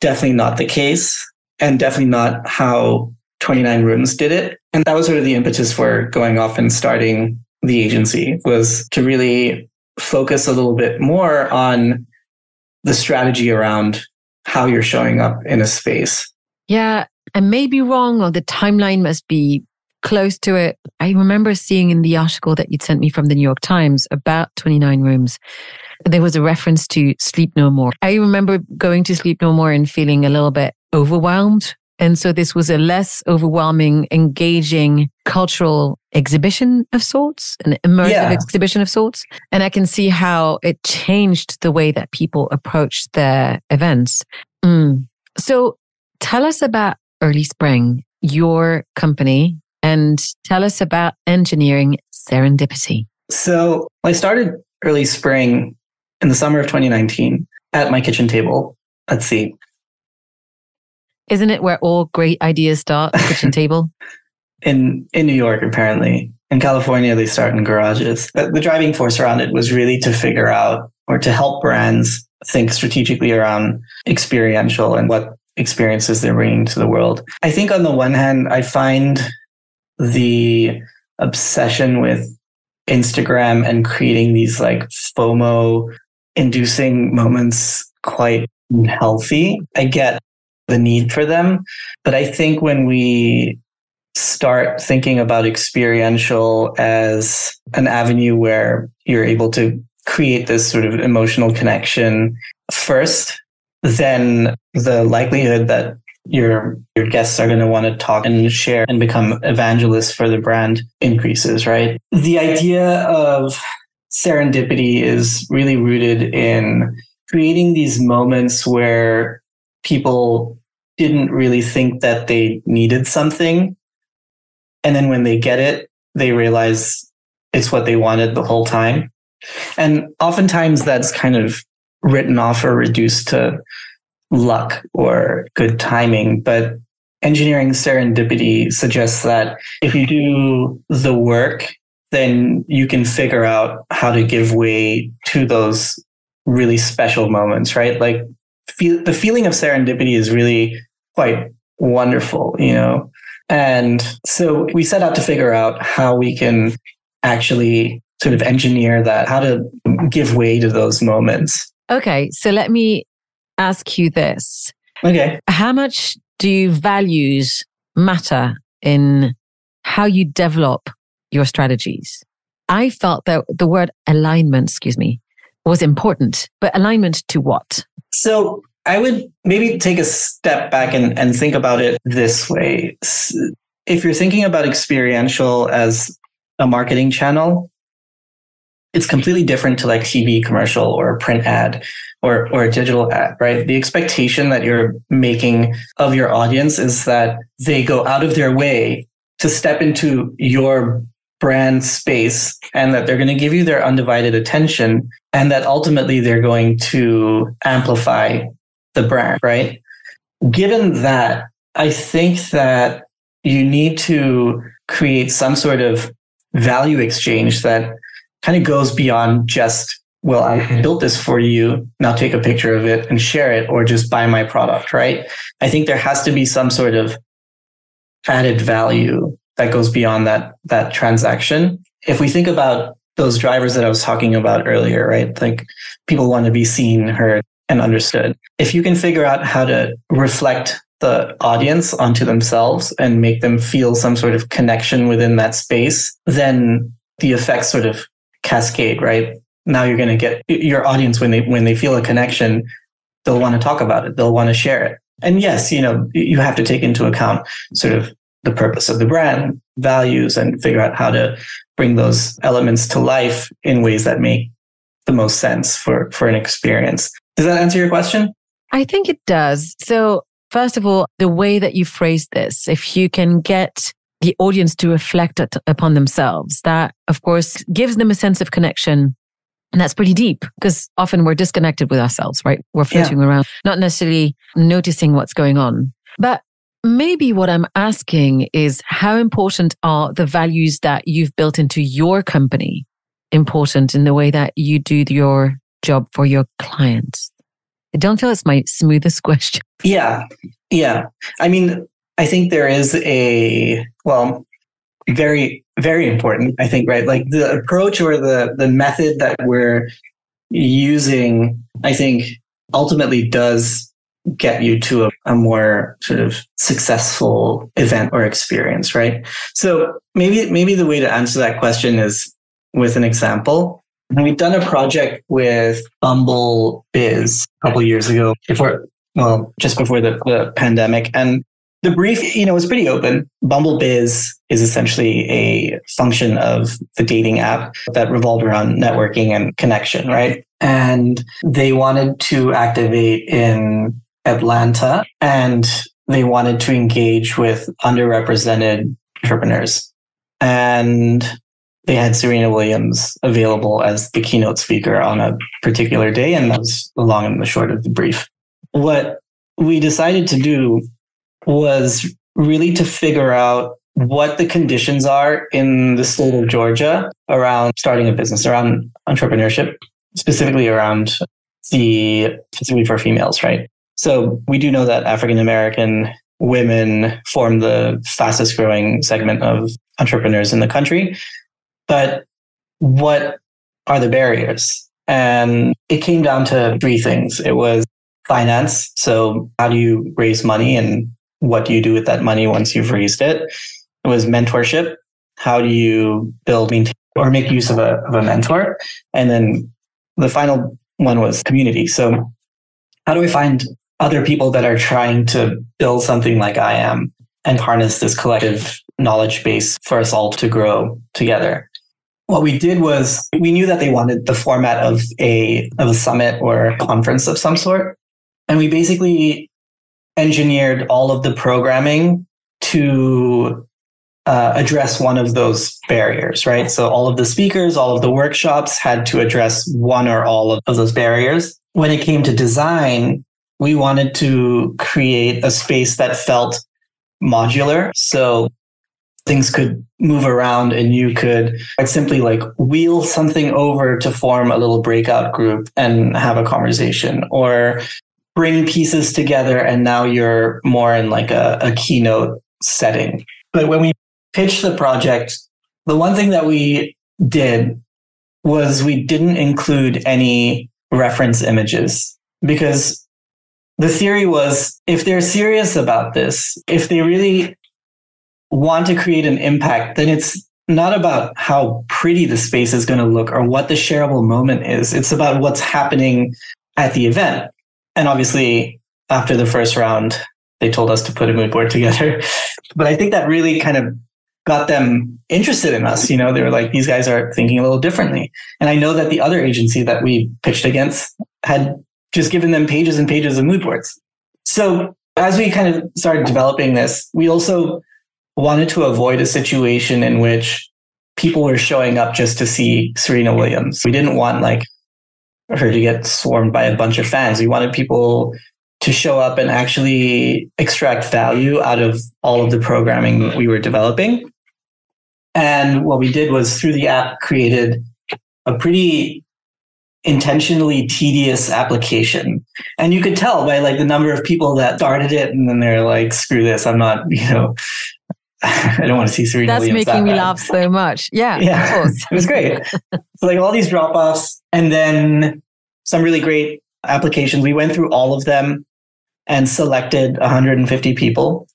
Definitely not the case. And definitely not how 29 Rooms did it. And that was sort of the impetus for going off and starting the agency was to really focus a little bit more on the strategy around how you're showing up in a space. Yeah, I may be wrong, or the timeline must be close to it. I remember seeing in the article that you'd sent me from the New York Times about 29 rooms, there was a reference to Sleep No More. I remember going to Sleep No More and feeling a little bit overwhelmed and so this was a less overwhelming, engaging cultural exhibition of sorts, an immersive yeah. exhibition of sorts. And I can see how it changed the way that people approached their events. Mm. So tell us about Early Spring, your company, and tell us about engineering serendipity. So I started Early Spring in the summer of 2019 at my kitchen table. Let's see. Isn't it where all great ideas start? Kitchen *laughs* table. in in New York, apparently. In California, they start in garages. But the driving force around it was really to figure out or to help brands think strategically around experiential and what experiences they're bringing to the world. I think on the one hand, I find the obsession with Instagram and creating these like FOMO inducing moments quite healthy. I get the need for them. But I think when we start thinking about experiential as an avenue where you're able to create this sort of emotional connection first then the likelihood that your your guests are going to want to talk and share and become evangelists for the brand increases, right? The idea of serendipity is really rooted in creating these moments where people didn't really think that they needed something. And then when they get it, they realize it's what they wanted the whole time. And oftentimes that's kind of written off or reduced to luck or good timing. But engineering serendipity suggests that if you do the work, then you can figure out how to give way to those really special moments, right? Like feel, the feeling of serendipity is really quite wonderful, you know? And so we set out to figure out how we can actually sort of engineer that, how to give way to those moments. Okay. So let me ask you this. Okay. How much do values matter in how you develop your strategies? I felt that the word alignment, excuse me, was important, but alignment to what? So I would maybe take a step back and, and think about it this way. If you're thinking about experiential as a marketing channel, it's completely different to like TV commercial or a print ad or or a digital ad, right? The expectation that you're making of your audience is that they go out of their way to step into your brand space and that they're going to give you their undivided attention and that ultimately they're going to amplify the brand, right? Given that, I think that you need to create some sort of value exchange that kind of goes beyond just, well, I built this for you. Now take a picture of it and share it or just buy my product, right? I think there has to be some sort of added value that goes beyond that, that transaction. If we think about those drivers that I was talking about earlier, right? Like people want to be seen, heard, and understood. If you can figure out how to reflect the audience onto themselves and make them feel some sort of connection within that space, then the effects sort of cascade, right? Now you're going to get your audience when they when they feel a connection, they'll want to talk about it, they'll want to share it. And yes, you know, you have to take into account sort of the purpose of the brand, values, and figure out how to bring those elements to life in ways that make the most sense for for an experience. Does that answer your question? I think it does. So First of all, the way that you phrase this, if you can get the audience to reflect upon themselves, that of course gives them a sense of connection. And that's pretty deep because often we're disconnected with ourselves, right? We're floating yeah. around, not necessarily noticing what's going on. But maybe what I'm asking is how important are the values that you've built into your company important in the way that you do your job for your clients? I don't feel it's my smoothest *laughs* question. Yeah. Yeah. I mean, I think there is a, well, very, very important, I think, right? Like the approach or the, the method that we're using, I think ultimately does get you to a, a, more sort of successful event or experience, right? So maybe maybe the way to answer that question is with an example. We've done a project with Bumble Bizz a couple years ago, before, well, just before the, the pandemic. And the brief, you know, was pretty open. Bumble Bizz is essentially a function of the dating app that revolved around networking and connection, right? And they wanted to activate in Atlanta and they wanted to engage with underrepresented entrepreneurs. And they had Serena Williams available as the keynote speaker on a particular day, and that was the long and the short of the brief. What we decided to do was really to figure out what the conditions are in the state of Georgia around starting a business, around entrepreneurship, specifically around the specifically for females, right? So we do know that African American women form the fastest growing segment of entrepreneurs in the country. But what are the barriers? And it came down to three things. It was finance. So how do you raise money and what do you do with that money once you've raised it? It was mentorship. How do you build, maintain, or make use of a, of a mentor? And then the final one was community. So how do we find other people that are trying to build something like I am and harness this collective knowledge base for us all to grow together? What we did was we knew that they wanted the format of a of a summit or a conference of some sort. And we basically engineered all of the programming to uh, address one of those barriers, right? So all of the speakers, all of the workshops had to address one or all of, those barriers. When it came to design, we wanted to create a space that felt modular. So things could move around and you could quite simply like wheel something over to form a little breakout group and have a conversation or bring pieces together and now you're more in like a, a keynote setting. But when we pitched the project, the one thing that we did was we didn't include any reference images because the theory was if they're serious about this, if they really want to create an impact, then it's not about how pretty the space is going to look or what the shareable moment is. It's about what's happening at the event. And obviously, after the first round, they told us to put a mood board *laughs* together. But I think that really kind of got them interested in us. You know, they were like, these guys are thinking a little differently. And I know that the other agency that we pitched against had just given them pages and pages of mood boards. So as we kind of started developing this, we also wanted to avoid a situation in which people were showing up just to see Serena Williams. We didn't want like her to get swarmed by a bunch of fans. We wanted people to show up and actually extract value out of all of the programming we were developing. And what we did was through the app created a pretty intentionally tedious application. And you could tell by like the number of people that started it and then they're like, screw this, I'm not, *laughs* you know, *laughs* I don't want to see Serena That's Williams making that me bad. laugh so much. Yeah, Yeah, of *laughs* course. it was great. so like all these drop offs and then some really great applications. We went through all of them and selected 150 people.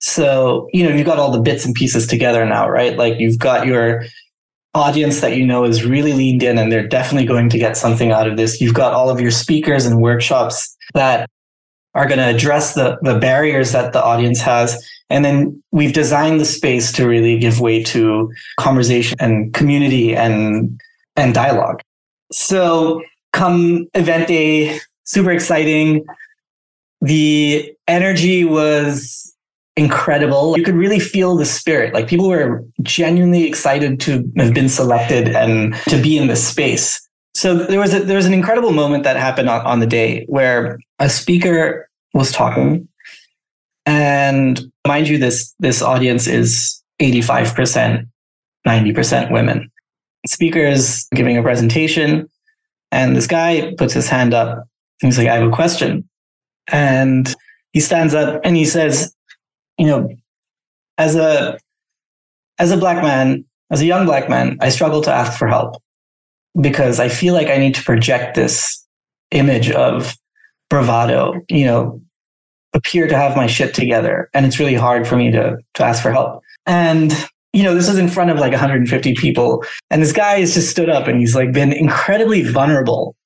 So, you know, you've got all the bits and pieces together now, right? Like you've got your audience that you know is really leaned in and they're definitely going to get something out of this. You've got all of your speakers and workshops that are going to address the, the barriers that the audience has. And then we've designed the space to really give way to conversation and community and, and dialogue. So come event day, super exciting. The energy was incredible. You could really feel the spirit. Like people were genuinely excited to have been selected and to be in this space. So there was a, there was an incredible moment that happened on, on the day where a speaker was talking, and mind you, this this audience is eighty five percent, ninety percent women. Speaker is giving a presentation, and this guy puts his hand up. He's like, "I have a question," and he stands up and he says, "You know, as a as a black man, as a young black man, I struggle to ask for help." because I feel like I need to project this image of bravado, you know, appear to have my shit together. And it's really hard for me to, to ask for help. And, you know, this is in front of like 150 people. And this guy has just stood up and he's like been incredibly vulnerable.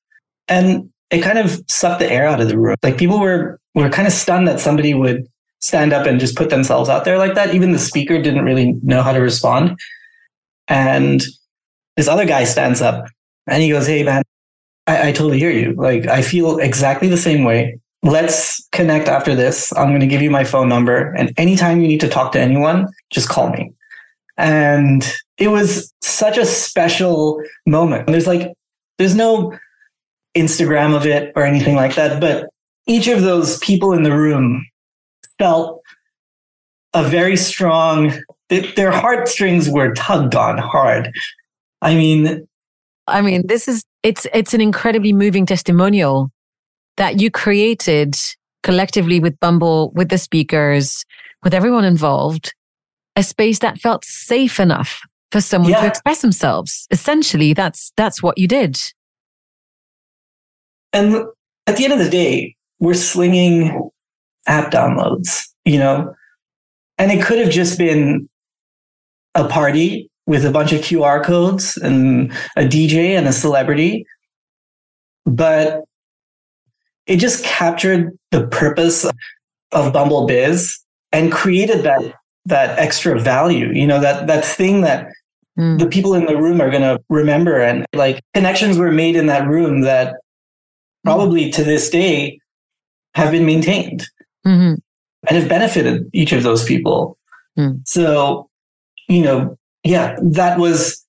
And it kind of sucked the air out of the room. Like people were, were kind of stunned that somebody would stand up and just put themselves out there like that. Even the speaker didn't really know how to respond. And this other guy stands up and he goes, Hey, man, I, I totally hear you. Like, I feel exactly the same way. Let's connect after this. I'm going to give you my phone number. And anytime you need to talk to anyone, just call me. And it was such a special moment. There's like, there's no Instagram of it or anything like that, but each of those people in the room felt a very strong, their heartstrings were tugged on hard. I mean, I mean, this is it's it's an incredibly moving testimonial that you created collectively with Bumble, with the speakers, with everyone involved, a space that felt safe enough for someone Yeah. to express themselves. Essentially, that's that's what you did. and at the end of the day, we're slinging app downloads, you know, and it could have just been a party with a bunch of QR codes and a DJ and a celebrity. But it just captured the purpose of Bumble Bizz and created that that extra value, you know, that that thing that mm. the people in the room are going to remember and like connections were made in that room that probably to this day have been maintained mm-hmm. and have benefited each of those people. Mm. So, you know, yeah, that was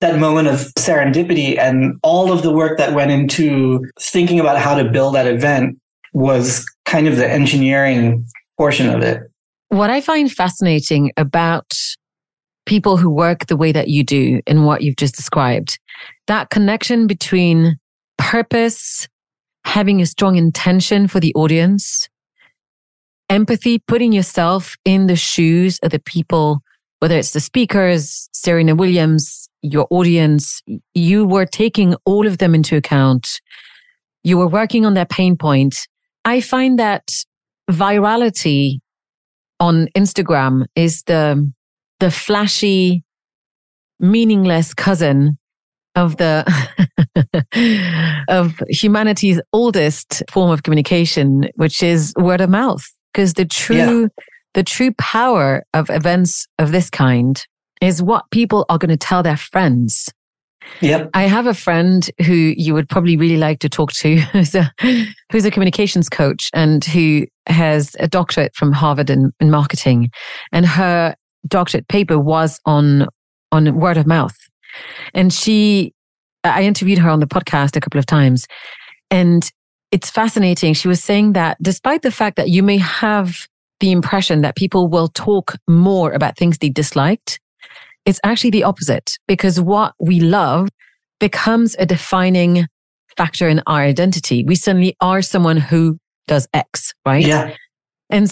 that moment of serendipity and all of the work that went into thinking about how to build that event was kind of the engineering portion of it. What I find fascinating about people who work the way that you do in what you've just described, that connection between purpose, having a strong intention for the audience, empathy, putting yourself in the shoes of the people, whether it's the speakers, Serena Williams, your audience, you were taking all of them into account. You were working on their pain point. I find that virality on Instagram is the, the flashy, meaningless cousin of the *laughs* of humanity's oldest form of communication, which is word of mouth. Because the true yeah. The true power of events of this kind is what people are going to tell their friends. Yep. I have a friend who you would probably really like to talk to, *laughs* who's a, who's a communications coach and who has a doctorate from Harvard in, in marketing. And her doctorate paper was on, on word of mouth. And she, I interviewed her on the podcast a couple of times and it's fascinating. She was saying that despite the fact that you may have the impression that people will talk more about things they disliked, it's actually the opposite because what we love becomes a defining factor in our identity. We suddenly are someone who does X, right? Yeah. And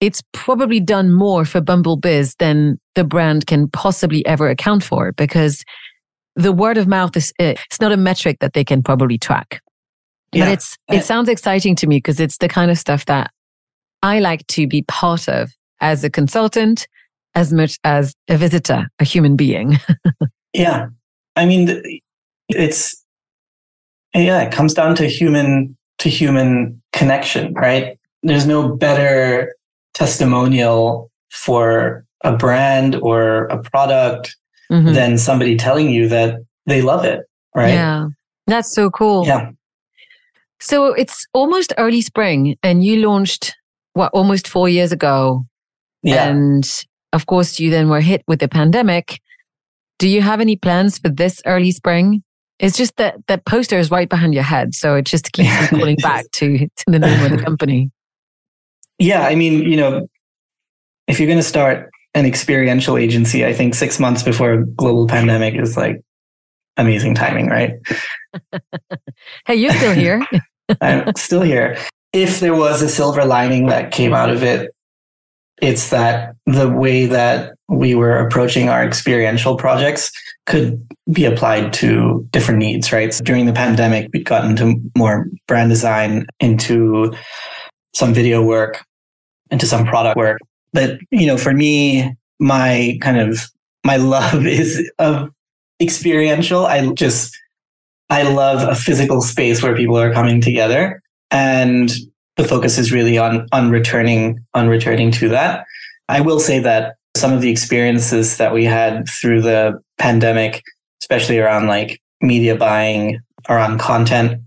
it's probably done more for Bumble Bizz than the brand can possibly ever account for because the word of mouth is eh, it's not a metric that they can probably track. Yeah. But it's it sounds exciting to me because it's the kind of stuff that I like to be part of as a consultant as much as a visitor, a human being. *laughs* yeah. I mean it's yeah, it comes down to human to human connection, right? There's no better testimonial for a brand or a product mm-hmm. than somebody telling you that they love it, right? Yeah. That's so cool. Yeah. So it's almost early spring and you launched what almost 4 years ago. Yeah. And of course you then were hit with the pandemic. Do you have any plans for this early spring? It's just that that poster is right behind your head, so it just keeps *laughs* calling back to to the name of the company. Yeah, I mean, you know, if you're going to start an experiential agency, I think six months before a global pandemic is like amazing timing, right? *laughs* hey, you're still here. *laughs* I'm still here. If there was a silver lining that came out of it, it's that the way that we were approaching our experiential projects could be applied to different needs, right? So during the pandemic, we'd gotten into more brand design, into some video work, into some product work. But, you know, for me, my kind of my love *laughs* is of experiential. I just I love a physical space where people are coming together. And the focus is really on on returning on returning to that. I will say that some of the experiences that we had through the pandemic, especially around like media buying, around content,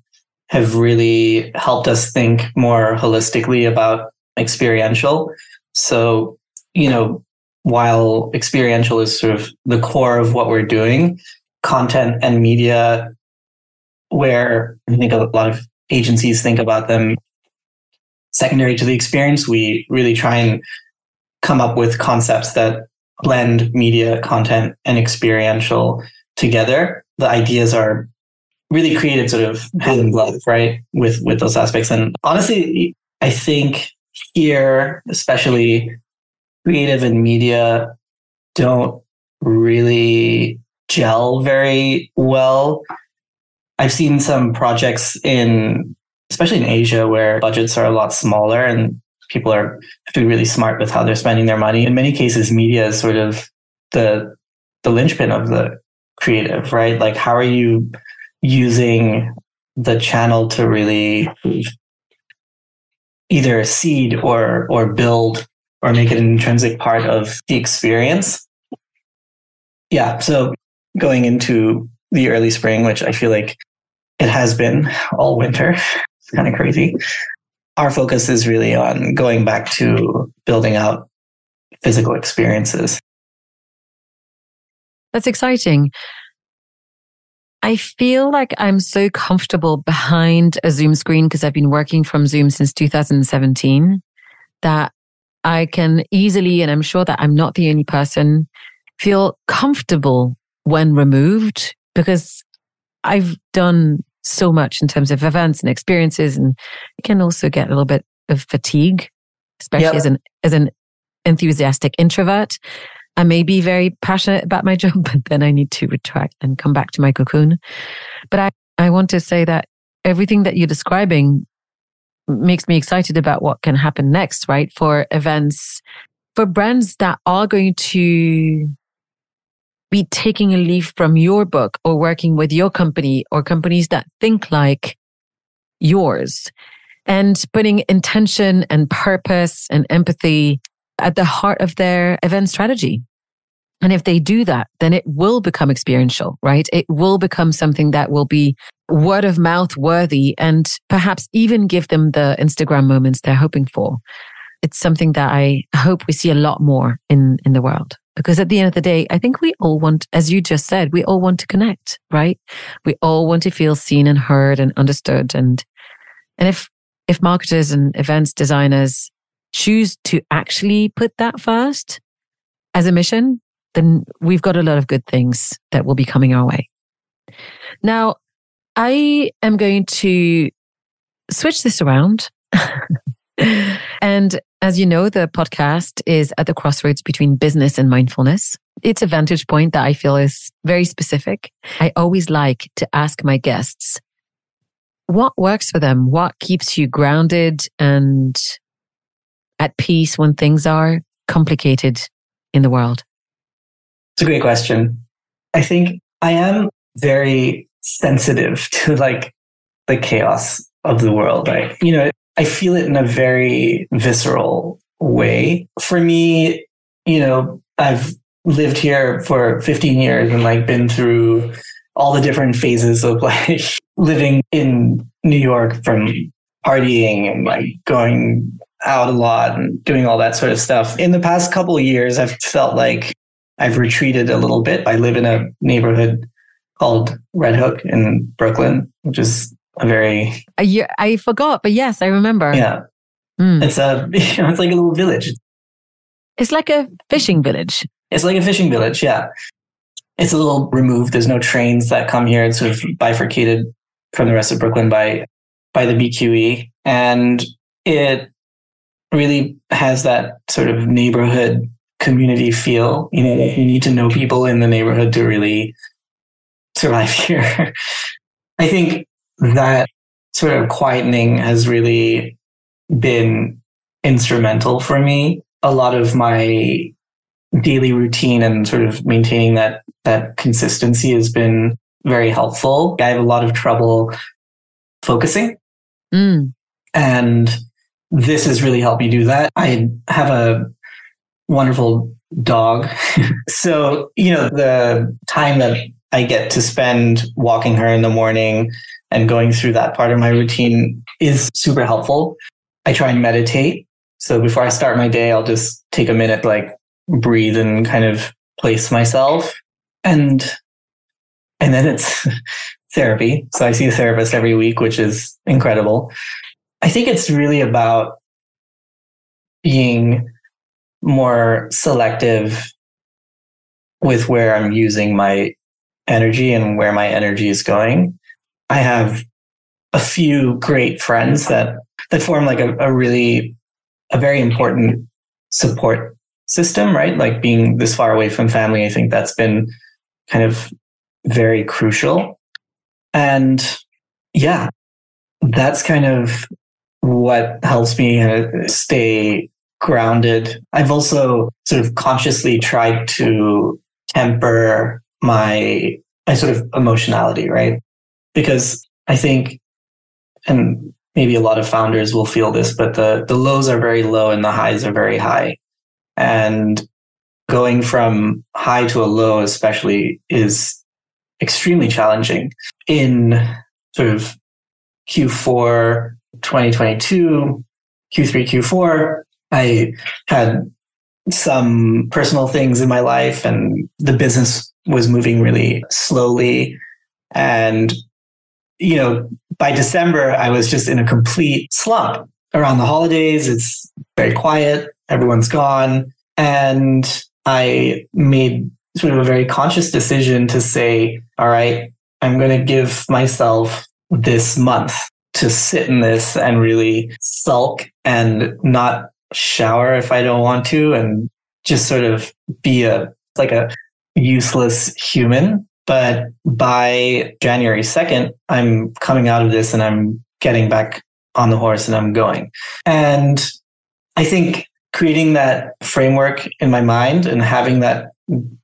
have really helped us think more holistically about experiential. So, you know, while experiential is sort of the core of what we're doing, content and media, where I think a lot of agencies think about them secondary to the experience, we really try and come up with concepts that blend media, content, and experiential together. The ideas are really created sort of hand in glove, right? With with those aspects. And honestly, I think here, especially creative and media don't really gel very well. I've seen some projects in especially in Asia where budgets are a lot smaller and people are have to be really smart with how they're spending their money. In many cases, media is sort of the the linchpin of the creative, right? Like how are you using the channel to really either seed or or build or make it an intrinsic part of the experience. Yeah, so going into the early spring, which I feel like it has been all winter, it's kind of crazy. Our focus is really on going back to building out physical experiences. That's exciting. I feel like I'm so comfortable behind a Zoom screen because I've been working from Zoom since 2017 that I can easily, and I'm sure that I'm not the only person, feel comfortable when removed because I've done so much in terms of events and experiences and it can also get a little bit of fatigue, especially yep. as an as an enthusiastic introvert. I may be very passionate about my *laughs* job, but then I need to retract and come back to my cocoon. But I, I want to say that everything that you're describing makes me excited about what can happen next, right? For events, for brands that are going to be taking a leaf from your book or working with your company or companies that think like yours and putting intention and purpose and empathy at the heart of their event strategy. And if they do that, then it will become experiential, right? It will become something that will be word of mouth worthy and perhaps even give them the Instagram moments they're hoping for. It's something that I hope we see a lot more in, in the world. Because at the end of the day, I think we all want, as you just said, we all want to connect, right? We all want to feel seen and heard and understood. And, and if, if marketers and events designers choose to actually put that first as a mission, then we've got a lot of good things that will be coming our way. Now, I am going to switch this around. *laughs* and as you know, the podcast is at the crossroads between business and mindfulness. It's a vantage point that I feel is very specific. I always like to ask my guests what works for them? What keeps you grounded and at peace when things are complicated in the world? It's a great question. I think I am very sensitive to like the chaos of the world. Right. You know, I feel it in a very visceral way. For me, you know, I've lived here for 15 years and like been through all the different phases of *laughs* like living in New York from partying and like going out a lot and doing all that sort of stuff. In the past couple of years, I've felt like I've retreated a little bit. I live in a neighborhood called Red Hook in Brooklyn, which is a very I, I forgot, but yes, I remember. Yeah, mm. it's a you *laughs* know, it's like a little village. It's like a fishing village. It's like a fishing village. Yeah, it's a little removed. There's no trains that come here. It's sort of bifurcated from the rest of Brooklyn by by the BQE, and it really has that sort of neighborhood community feel. You know, you need to know people in the neighborhood to really survive *laughs* here. I think that sort of quietening has really been instrumental for me. A lot of my daily routine and sort of maintaining that that consistency has been very helpful. I have a lot of trouble focusing. Mm. And this has really helped me do that. I have a wonderful dog. *laughs* so, you know, the time that I get to spend walking her in the morning and going through that part of my routine is super helpful. I try and meditate. So before I start my day, I'll just take a minute, like breathe and kind of place myself. And and then it's *laughs* therapy. So I see a therapist every week, which is incredible. I think it's really about being more selective with where I'm using my energy and where my energy is going. I have a few great friends that that form like a, a really a very important support system, right? Like being this far away from family, I think that's been kind of very crucial. And yeah, that's kind of what helps me uh, stay grounded. I've also sort of consciously tried to temper my my sort of emotionality, right? Because I think and maybe a lot of founders will feel this, but the, the lows are very low and the highs are very high. And going from high to a low, especially, is extremely challenging. In sort of Q4 2022, Q3, Q4, I had some personal things in my life and the business was moving really slowly. And, you know, by December, I was just in a complete slump. Around the holidays, it's very quiet, everyone's gone. And I made sort of a very conscious decision to say, all right, I'm going to give myself this month to sit in this and really sulk and not shower if I don't want to and just sort of be a like a useless human. But by January 2nd, I'm coming out of this and I'm getting back on the horse and I'm going. And I think creating that framework in my mind and having that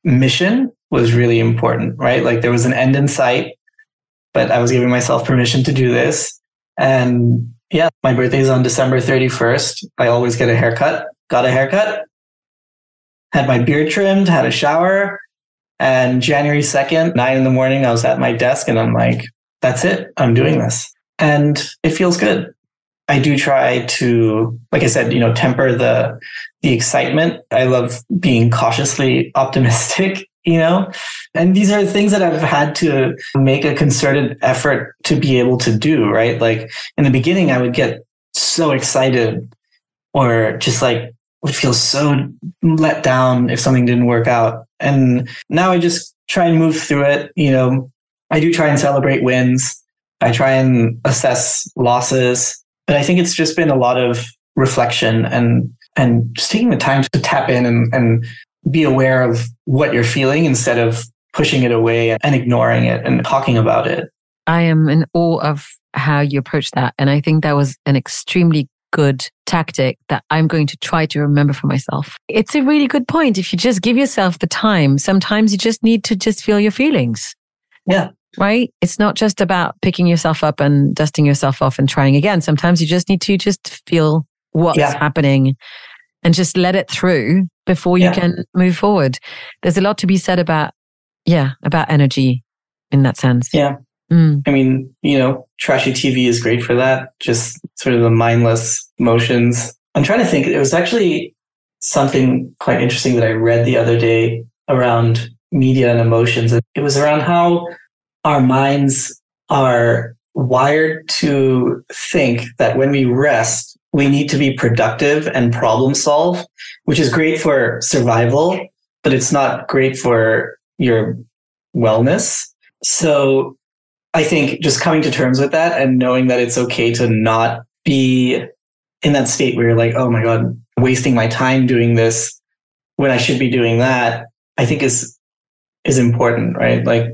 mission was really important, right? Like there was an end in sight, but I was giving myself permission to do this. And yeah, my birthday is on December 31st. I always get a haircut, got a haircut, had my beard trimmed, had a shower. And January 2nd, nine in the morning, I was at my desk and I'm like, that's it. I'm doing this. And it feels good. I do try to, like I said, you know, temper the the excitement. I love being cautiously *laughs* optimistic, you know, and these are things that I've had to make a concerted effort to be able to do. Right, like in the beginning, I would get so excited, or just like would feel so let down if something didn't work out, and now I just try and move through it. You know, I do try and celebrate wins. I try and assess losses but I think it's just been a lot of reflection and and just taking the time to tap in and, and be aware of what you're feeling instead of pushing it away and ignoring it and talking about it. I am in awe of how you approach that. And I think that was an extremely good tactic that I'm going to try to remember for myself. It's a really good point. If you just give yourself the time, sometimes you just need to just feel your feelings. Yeah right? It's not just about picking yourself up and dusting yourself off and trying again. Sometimes you just need to just feel what's yeah. happening and just let it through before you yeah. can move forward. There's a lot to be said about, yeah, about energy in that sense. Yeah. Mm. I mean, you know, trashy TV is great for that. Just sort of the mindless motions. I'm trying to think. It was actually something quite interesting that I read the other day around media and emotions. It was around how our minds are wired to think that when we rest, we need to be productive and problem solve, which is great for survival, but it's not great for your wellness. So I think just coming to terms with that and knowing that it's okay to not be in that state where you're like, oh my God, wasting my time doing this when I should be doing that, I think is is important, right? Like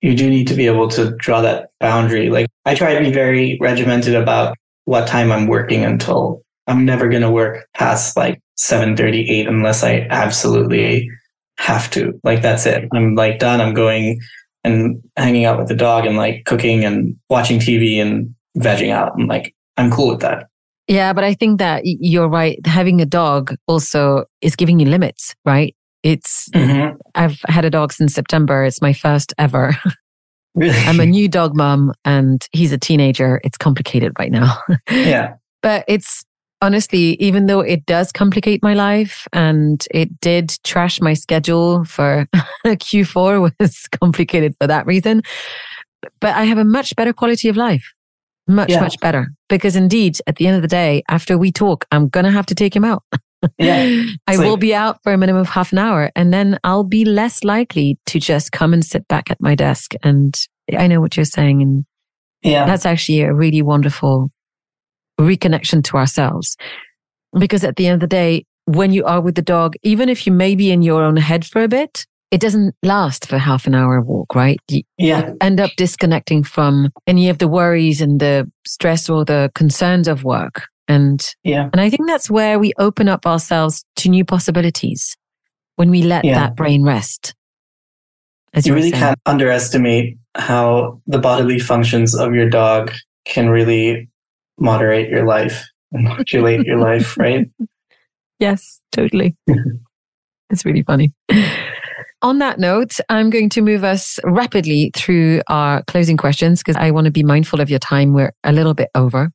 you do need to be able to draw that boundary. Like I try to be very regimented about what time I'm working until I'm never to work past like 7:38 unless I absolutely have to. Like that's it. I'm like done. I'm going and hanging out with the dog and like cooking and watching TV and vegging out. And like I'm cool with that. Yeah, but I think that you're right. Having a dog also is giving you limits, right? It's, mm-hmm. I've had a dog since September. It's my first ever. *laughs* Really? I'm a new dog mom and he's a teenager. It's complicated right now. *laughs* Yeah. but it's honestly, even though it does complicate my life and it did trash my schedule for *laughs* Q4 was *laughs* complicated for that reason. But I have a much better quality of life. Much, yeah. much better. Because indeed, at the end of the day, after we talk, I'm going to have to take him out. *laughs* yeah. I will be out for a minimum of half an hour and then I'll be less likely to just come and sit back at my desk. And I know what you're saying. And yeah, that's actually a really wonderful reconnection to ourselves. Because at the end of the day, when you are with the dog, even if you may be in your own head for a bit, it doesn't last for half an hour walk, right? You yeah. end up disconnecting from any of the worries and the stress or the concerns of work. And yeah. and I think that's where we open up ourselves to new possibilities when we let yeah. that brain rest. As you, you really saying. can't underestimate how the bodily functions of your dog can really moderate your life and modulate your life, *laughs* right? Yes, totally. *laughs* it's really funny. On that note, I'm going to move us rapidly through our closing questions because I want to be mindful of your time. We're a little bit over.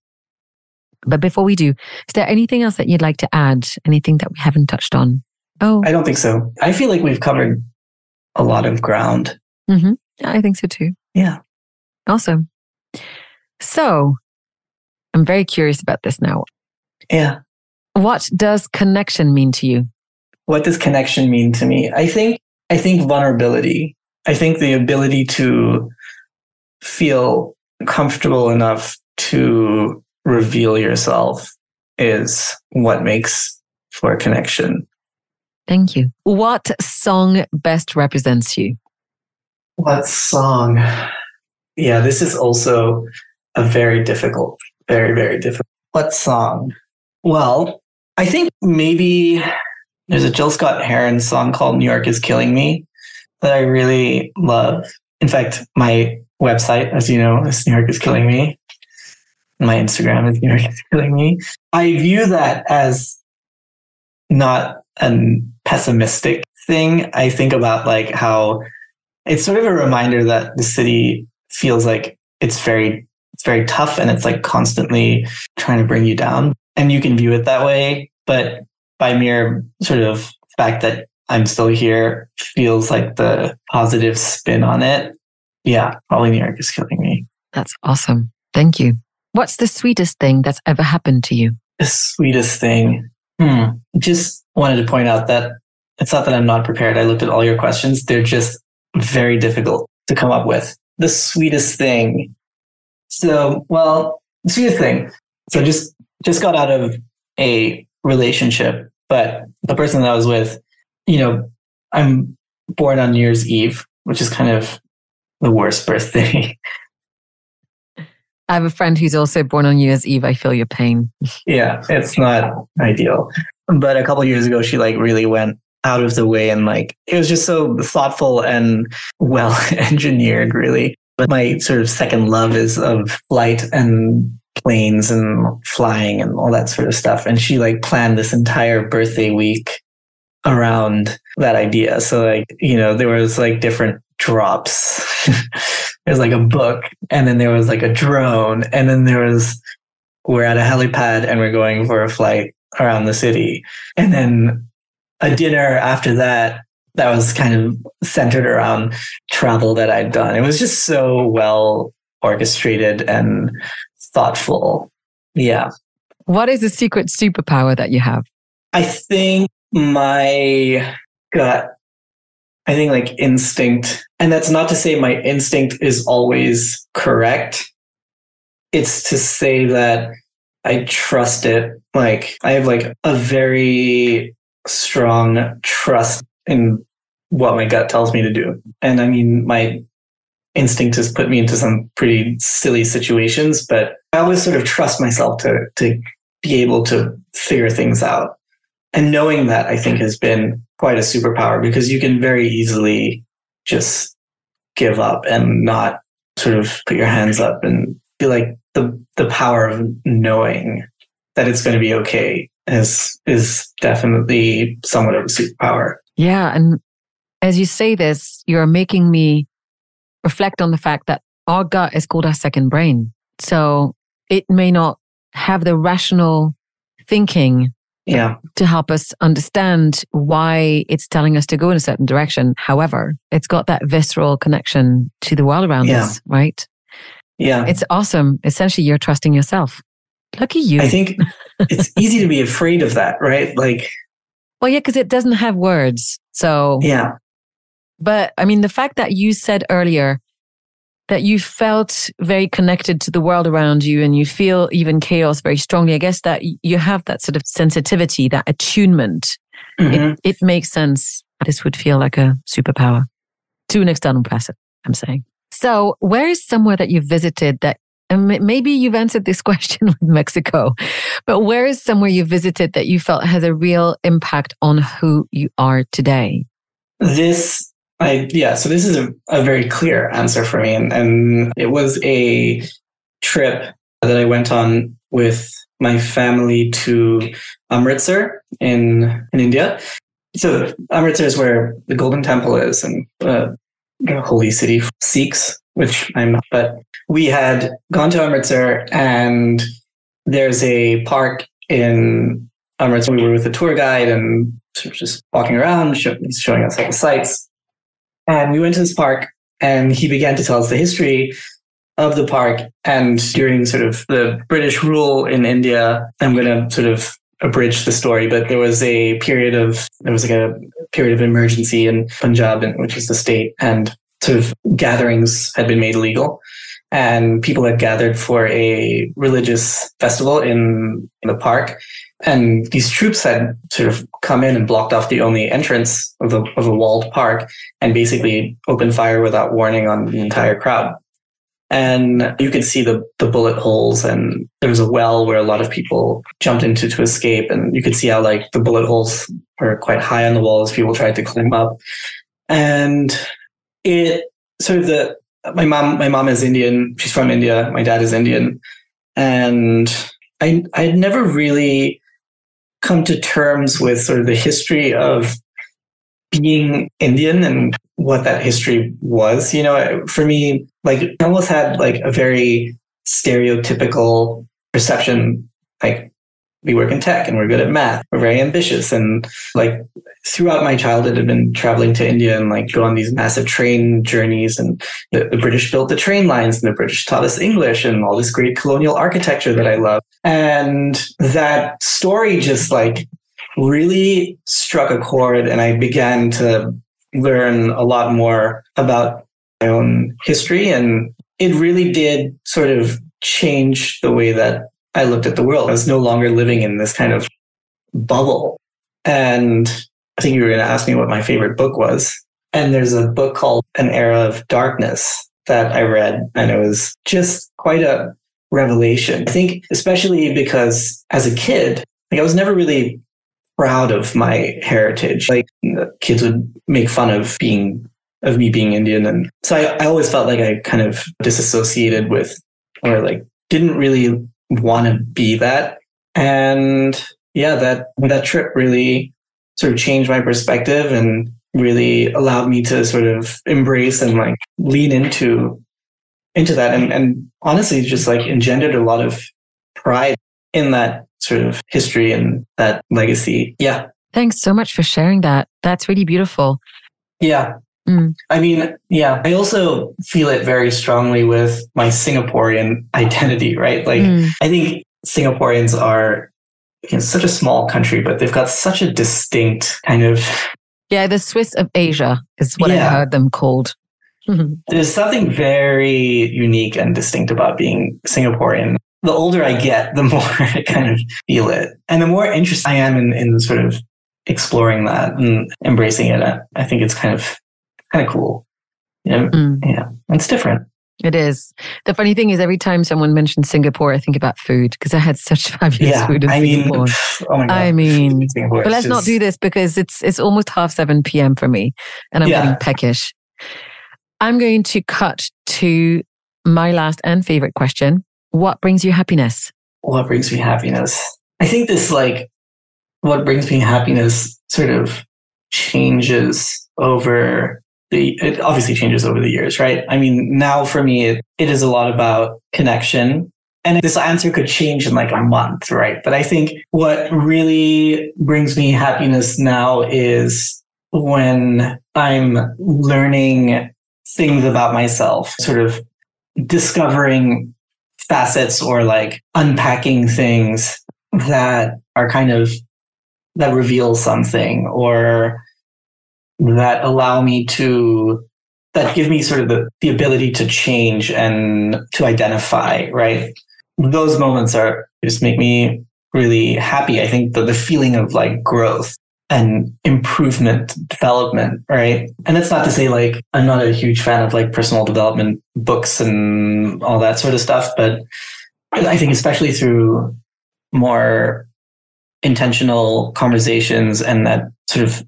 But before we do, is there anything else that you'd like to add? Anything that we haven't touched on? Oh, I don't think so. I feel like we've covered a lot of ground. Mm-hmm. I think so too. Yeah. Awesome. So I'm very curious about this now. Yeah. What does connection mean to you? What does connection mean to me? I think I think vulnerability. I think the ability to feel comfortable enough to reveal yourself is what makes for a connection. Thank you. What song best represents you? What song? Yeah, this is also a very difficult, very, very difficult. What song? Well, I think maybe there's a Gil Scott-Heron song called New York is Killing Me that I really love. In fact, my website, as you know, is New York is Killing Me. My Instagram is New York is Killing Me. I view that as not a pessimistic thing. I think about like how it's sort of a reminder that the city feels like it's very it's very tough and it's like constantly trying to bring you down. And you can view it that way. But by mere sort of fact that I'm still here feels like the positive spin on it. Yeah, probably New York is killing me. That's awesome. Thank you. What's the sweetest thing that's ever happened to you? The sweetest thing. Hmm. Just wanted to point out that it's not that I'm not prepared. I looked at all your questions. They're just very difficult to come up with. The sweetest thing. So, well, the sweetest thing. So just just got out of a relationship but the person that I was with, you know, I'm born on New Year's Eve, which is kind of the worst birthday. *laughs* I have a friend who's also born on New Year's Eve. I feel your pain. yeah, it's not ideal. But a couple years ago, she like really went out of the way and like it was just so thoughtful and well *laughs* engineered, really. But my sort of second love is of flight and planes and flying and all that sort of stuff. And she like planned this entire birthday week around that idea. So like, you know, there was like different drops. *laughs* There's like a book and then there was like a drone and then there was we're at a helipad and we're going for a flight around the city. And then a dinner after that that was kind of centered around travel that I'd done. It was just so well orchestrated and thoughtful. Yeah. What is the secret superpower that you have? I think my gut, I think like instinct, and that's not to say my instinct is always correct. It's to say that I trust it. Like I have like a very strong trust in what my gut tells me to do. And I mean, my instinct has put me into some pretty silly situations, but I always sort of trust myself to to be able to figure things out. And knowing that I think has been quite a superpower because you can very easily just give up and not sort of put your hands up and be like the the power of knowing that it's going to be okay is is definitely somewhat of a superpower. Yeah, and as you say this, you're making me reflect on the fact that our gut is called our second brain. So it may not have the rational thinking yeah. to help us understand why it's telling us to go in a certain direction. However, it's got that visceral connection to the world around yeah. us, right? Yeah. It's awesome. Essentially, you're trusting yourself. Lucky you. I think it's easy to be afraid of that, right? Like, well, yeah, because it doesn't have words. So, yeah. But I mean, the fact that you said earlier that you felt very connected to the world around you and you feel even chaos very strongly, I guess that you have that sort of sensitivity, that attunement. Mm-hmm. It, it makes sense. This would feel like a superpower to an external person, I'm saying. So, where is somewhere that you've visited that and maybe you've answered this *laughs* question with Mexico, but where is somewhere you visited that you felt has a real impact on who you are today? This I yeah, so this is a, a very clear answer for me, and, and it was a trip that I went on with my family to Amritsar in in India. So Amritsar is where the Golden Temple is and uh, holy city for Sikhs, which I'm not. But we had gone to Amritsar and there's a park in Amritsar. We were with a tour guide and sort of just walking around, showing us all the sights. And we went to this park and he began to tell us the history of the park. And during sort of the British rule in India, I'm going to sort of abridge the story, but there was a period of, there was like a period of emergency in Punjab, which is the state, and sort of gatherings had been made illegal. And people had gathered for a religious festival in, in the park. And these troops had sort of come in and blocked off the only entrance of, the, of a walled park and basically opened fire without warning on the entire crowd. And you could see the, the bullet holes and there was a well where a lot of people jumped into to escape. And you could see how like the bullet holes were quite high on the wall as people tried to climb up. And it sort of the, my mom, my mom is Indian. She's from India. My dad is Indian. And I, I'd never really come to terms with sort of the history of being Indian and what that history was. You know, for me, like I almost had like a very stereotypical perception, like we work in tech and we're good at math. We're very ambitious. And like throughout my childhood, I've been traveling to India and like go on these massive train journeys. And the, the, British built the train lines and the British taught us English and all this great colonial architecture that I love. And that story just like really struck a chord. And I began to learn a lot more about my own history. And it really did sort of change the way that I looked at the world. I was no longer living in this kind of bubble. And I think you were going to ask me what my favorite book was. And there's a book called An Era of Darkness that I read, and it was just quite a revelation. I think, especially because as a kid, like I was never really proud of my heritage. Like kids would make fun of being of me being Indian, and so I, I always felt like I kind of disassociated with, or like didn't really want to be that. And yeah, that that trip really sort of changed my perspective and really allowed me to sort of embrace and like lean into into that and, and honestly just like engendered a lot of pride in that sort of history and that legacy. Yeah. Thanks so much for sharing that. That's really beautiful. Yeah. Mm. I mean, yeah, I also feel it very strongly with my Singaporean identity, right? Like, mm. I think Singaporeans are you know, such a small country, but they've got such a distinct kind of. Yeah, the Swiss of Asia is what yeah. I heard them called. *laughs* There's something very unique and distinct about being Singaporean. The older I get, the *laughs* more I kind of feel it. And the more interested I am in, in sort of exploring that and embracing it. I think it's kind of kind of cool. You know, mm. yeah, it's different. It is. The funny thing is, every time someone mentions Singapore, I think about food because I had such *laughs* fabulous yeah, food in I Singapore. Mean, oh my God. I mean, but let's just... not do this because it's it's almost half seven p.m. for me, and I'm yeah. getting peckish. I'm going to cut to my last and favorite question. What brings you happiness? What brings me happiness? I think this like what brings me happiness sort of changes over the, it obviously changes over the years, right? I mean, now for me, it, it is a lot about connection. And this answer could change in like a month, right? But I think what really brings me happiness now is when I'm learning things about myself, sort of discovering facets or like unpacking things that are kind of that reveal something or that allow me to that give me sort of the, the ability to change and to identify right? Those moments are just make me really happy. I think the, the feeling of like growth and improvement development right? And that's not to say like i'm not a huge fan of like personal development books and all that sort of stuff but i think especially through more intentional conversations and that sort of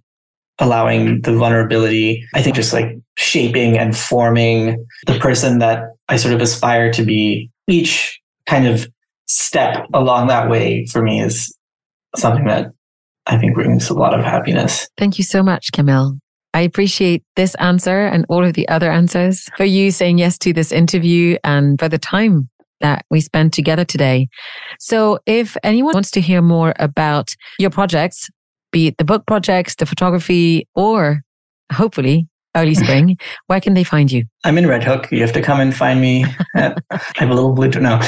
allowing the vulnerability, I think just like shaping and forming the person that I sort of aspire to be. Each kind of step along that way for me is something that I think brings a lot of happiness. Thank you so much, Camille. I appreciate this answer and all of the other answers for you saying yes to this interview and for the time that we spent together today. So if anyone wants to hear more about your projects, be it the book projects, the photography, or hopefully early *laughs* spring, where can they find you? I'm in Red Hook. You have to come and find me. At, *laughs* I have a little blue. No,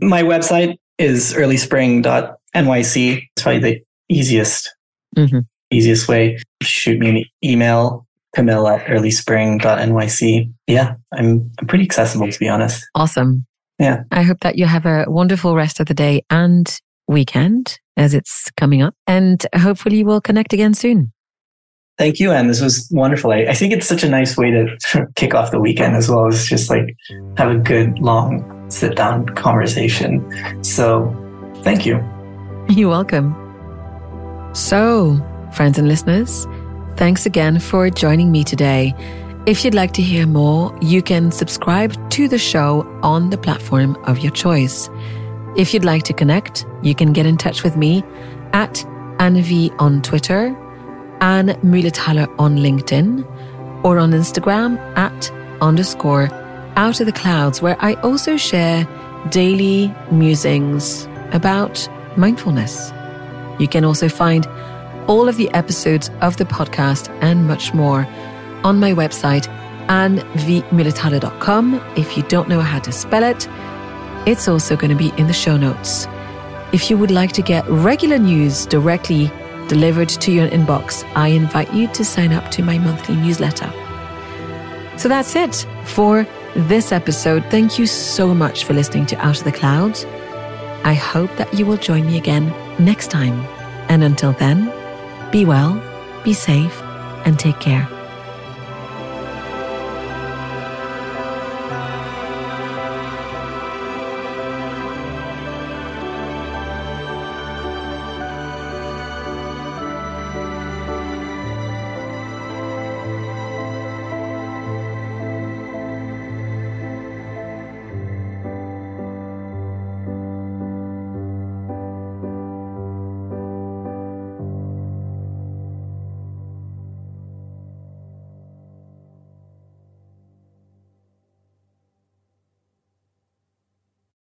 my website is earlyspring.nyc. It's probably the easiest, mm-hmm. easiest way. Shoot me an email, Camille at earlyspring.nyc. Yeah, I'm, I'm pretty accessible to be honest. Awesome. Yeah. I hope that you have a wonderful rest of the day and weekend as it's coming up. And hopefully we'll connect again soon. Thank you, Anne. This was wonderful. I, I think it's such a nice way to *laughs* kick off the weekend as well as just like have a good long sit down conversation. So thank you. You're welcome. So, friends and listeners, thanks again for joining me today. If you'd like to hear more, you can subscribe to the show on the platform of your choice. If you'd like to connect, you can get in touch with me at Anvi on Twitter Anne Mulethaler on LinkedIn or on Instagram at underscore out of the clouds, where I also share daily musings about mindfulness. You can also find all of the episodes of the podcast and much more on my website, annvmulethaler.com. If you don't know how to spell it, it's also going to be in the show notes. If you would like to get regular news directly delivered to your inbox, I invite you to sign up to my monthly newsletter. So that's it for this episode. Thank you so much for listening to Out of the Clouds. I hope that you will join me again next time. And until then, be well, be safe, and take care.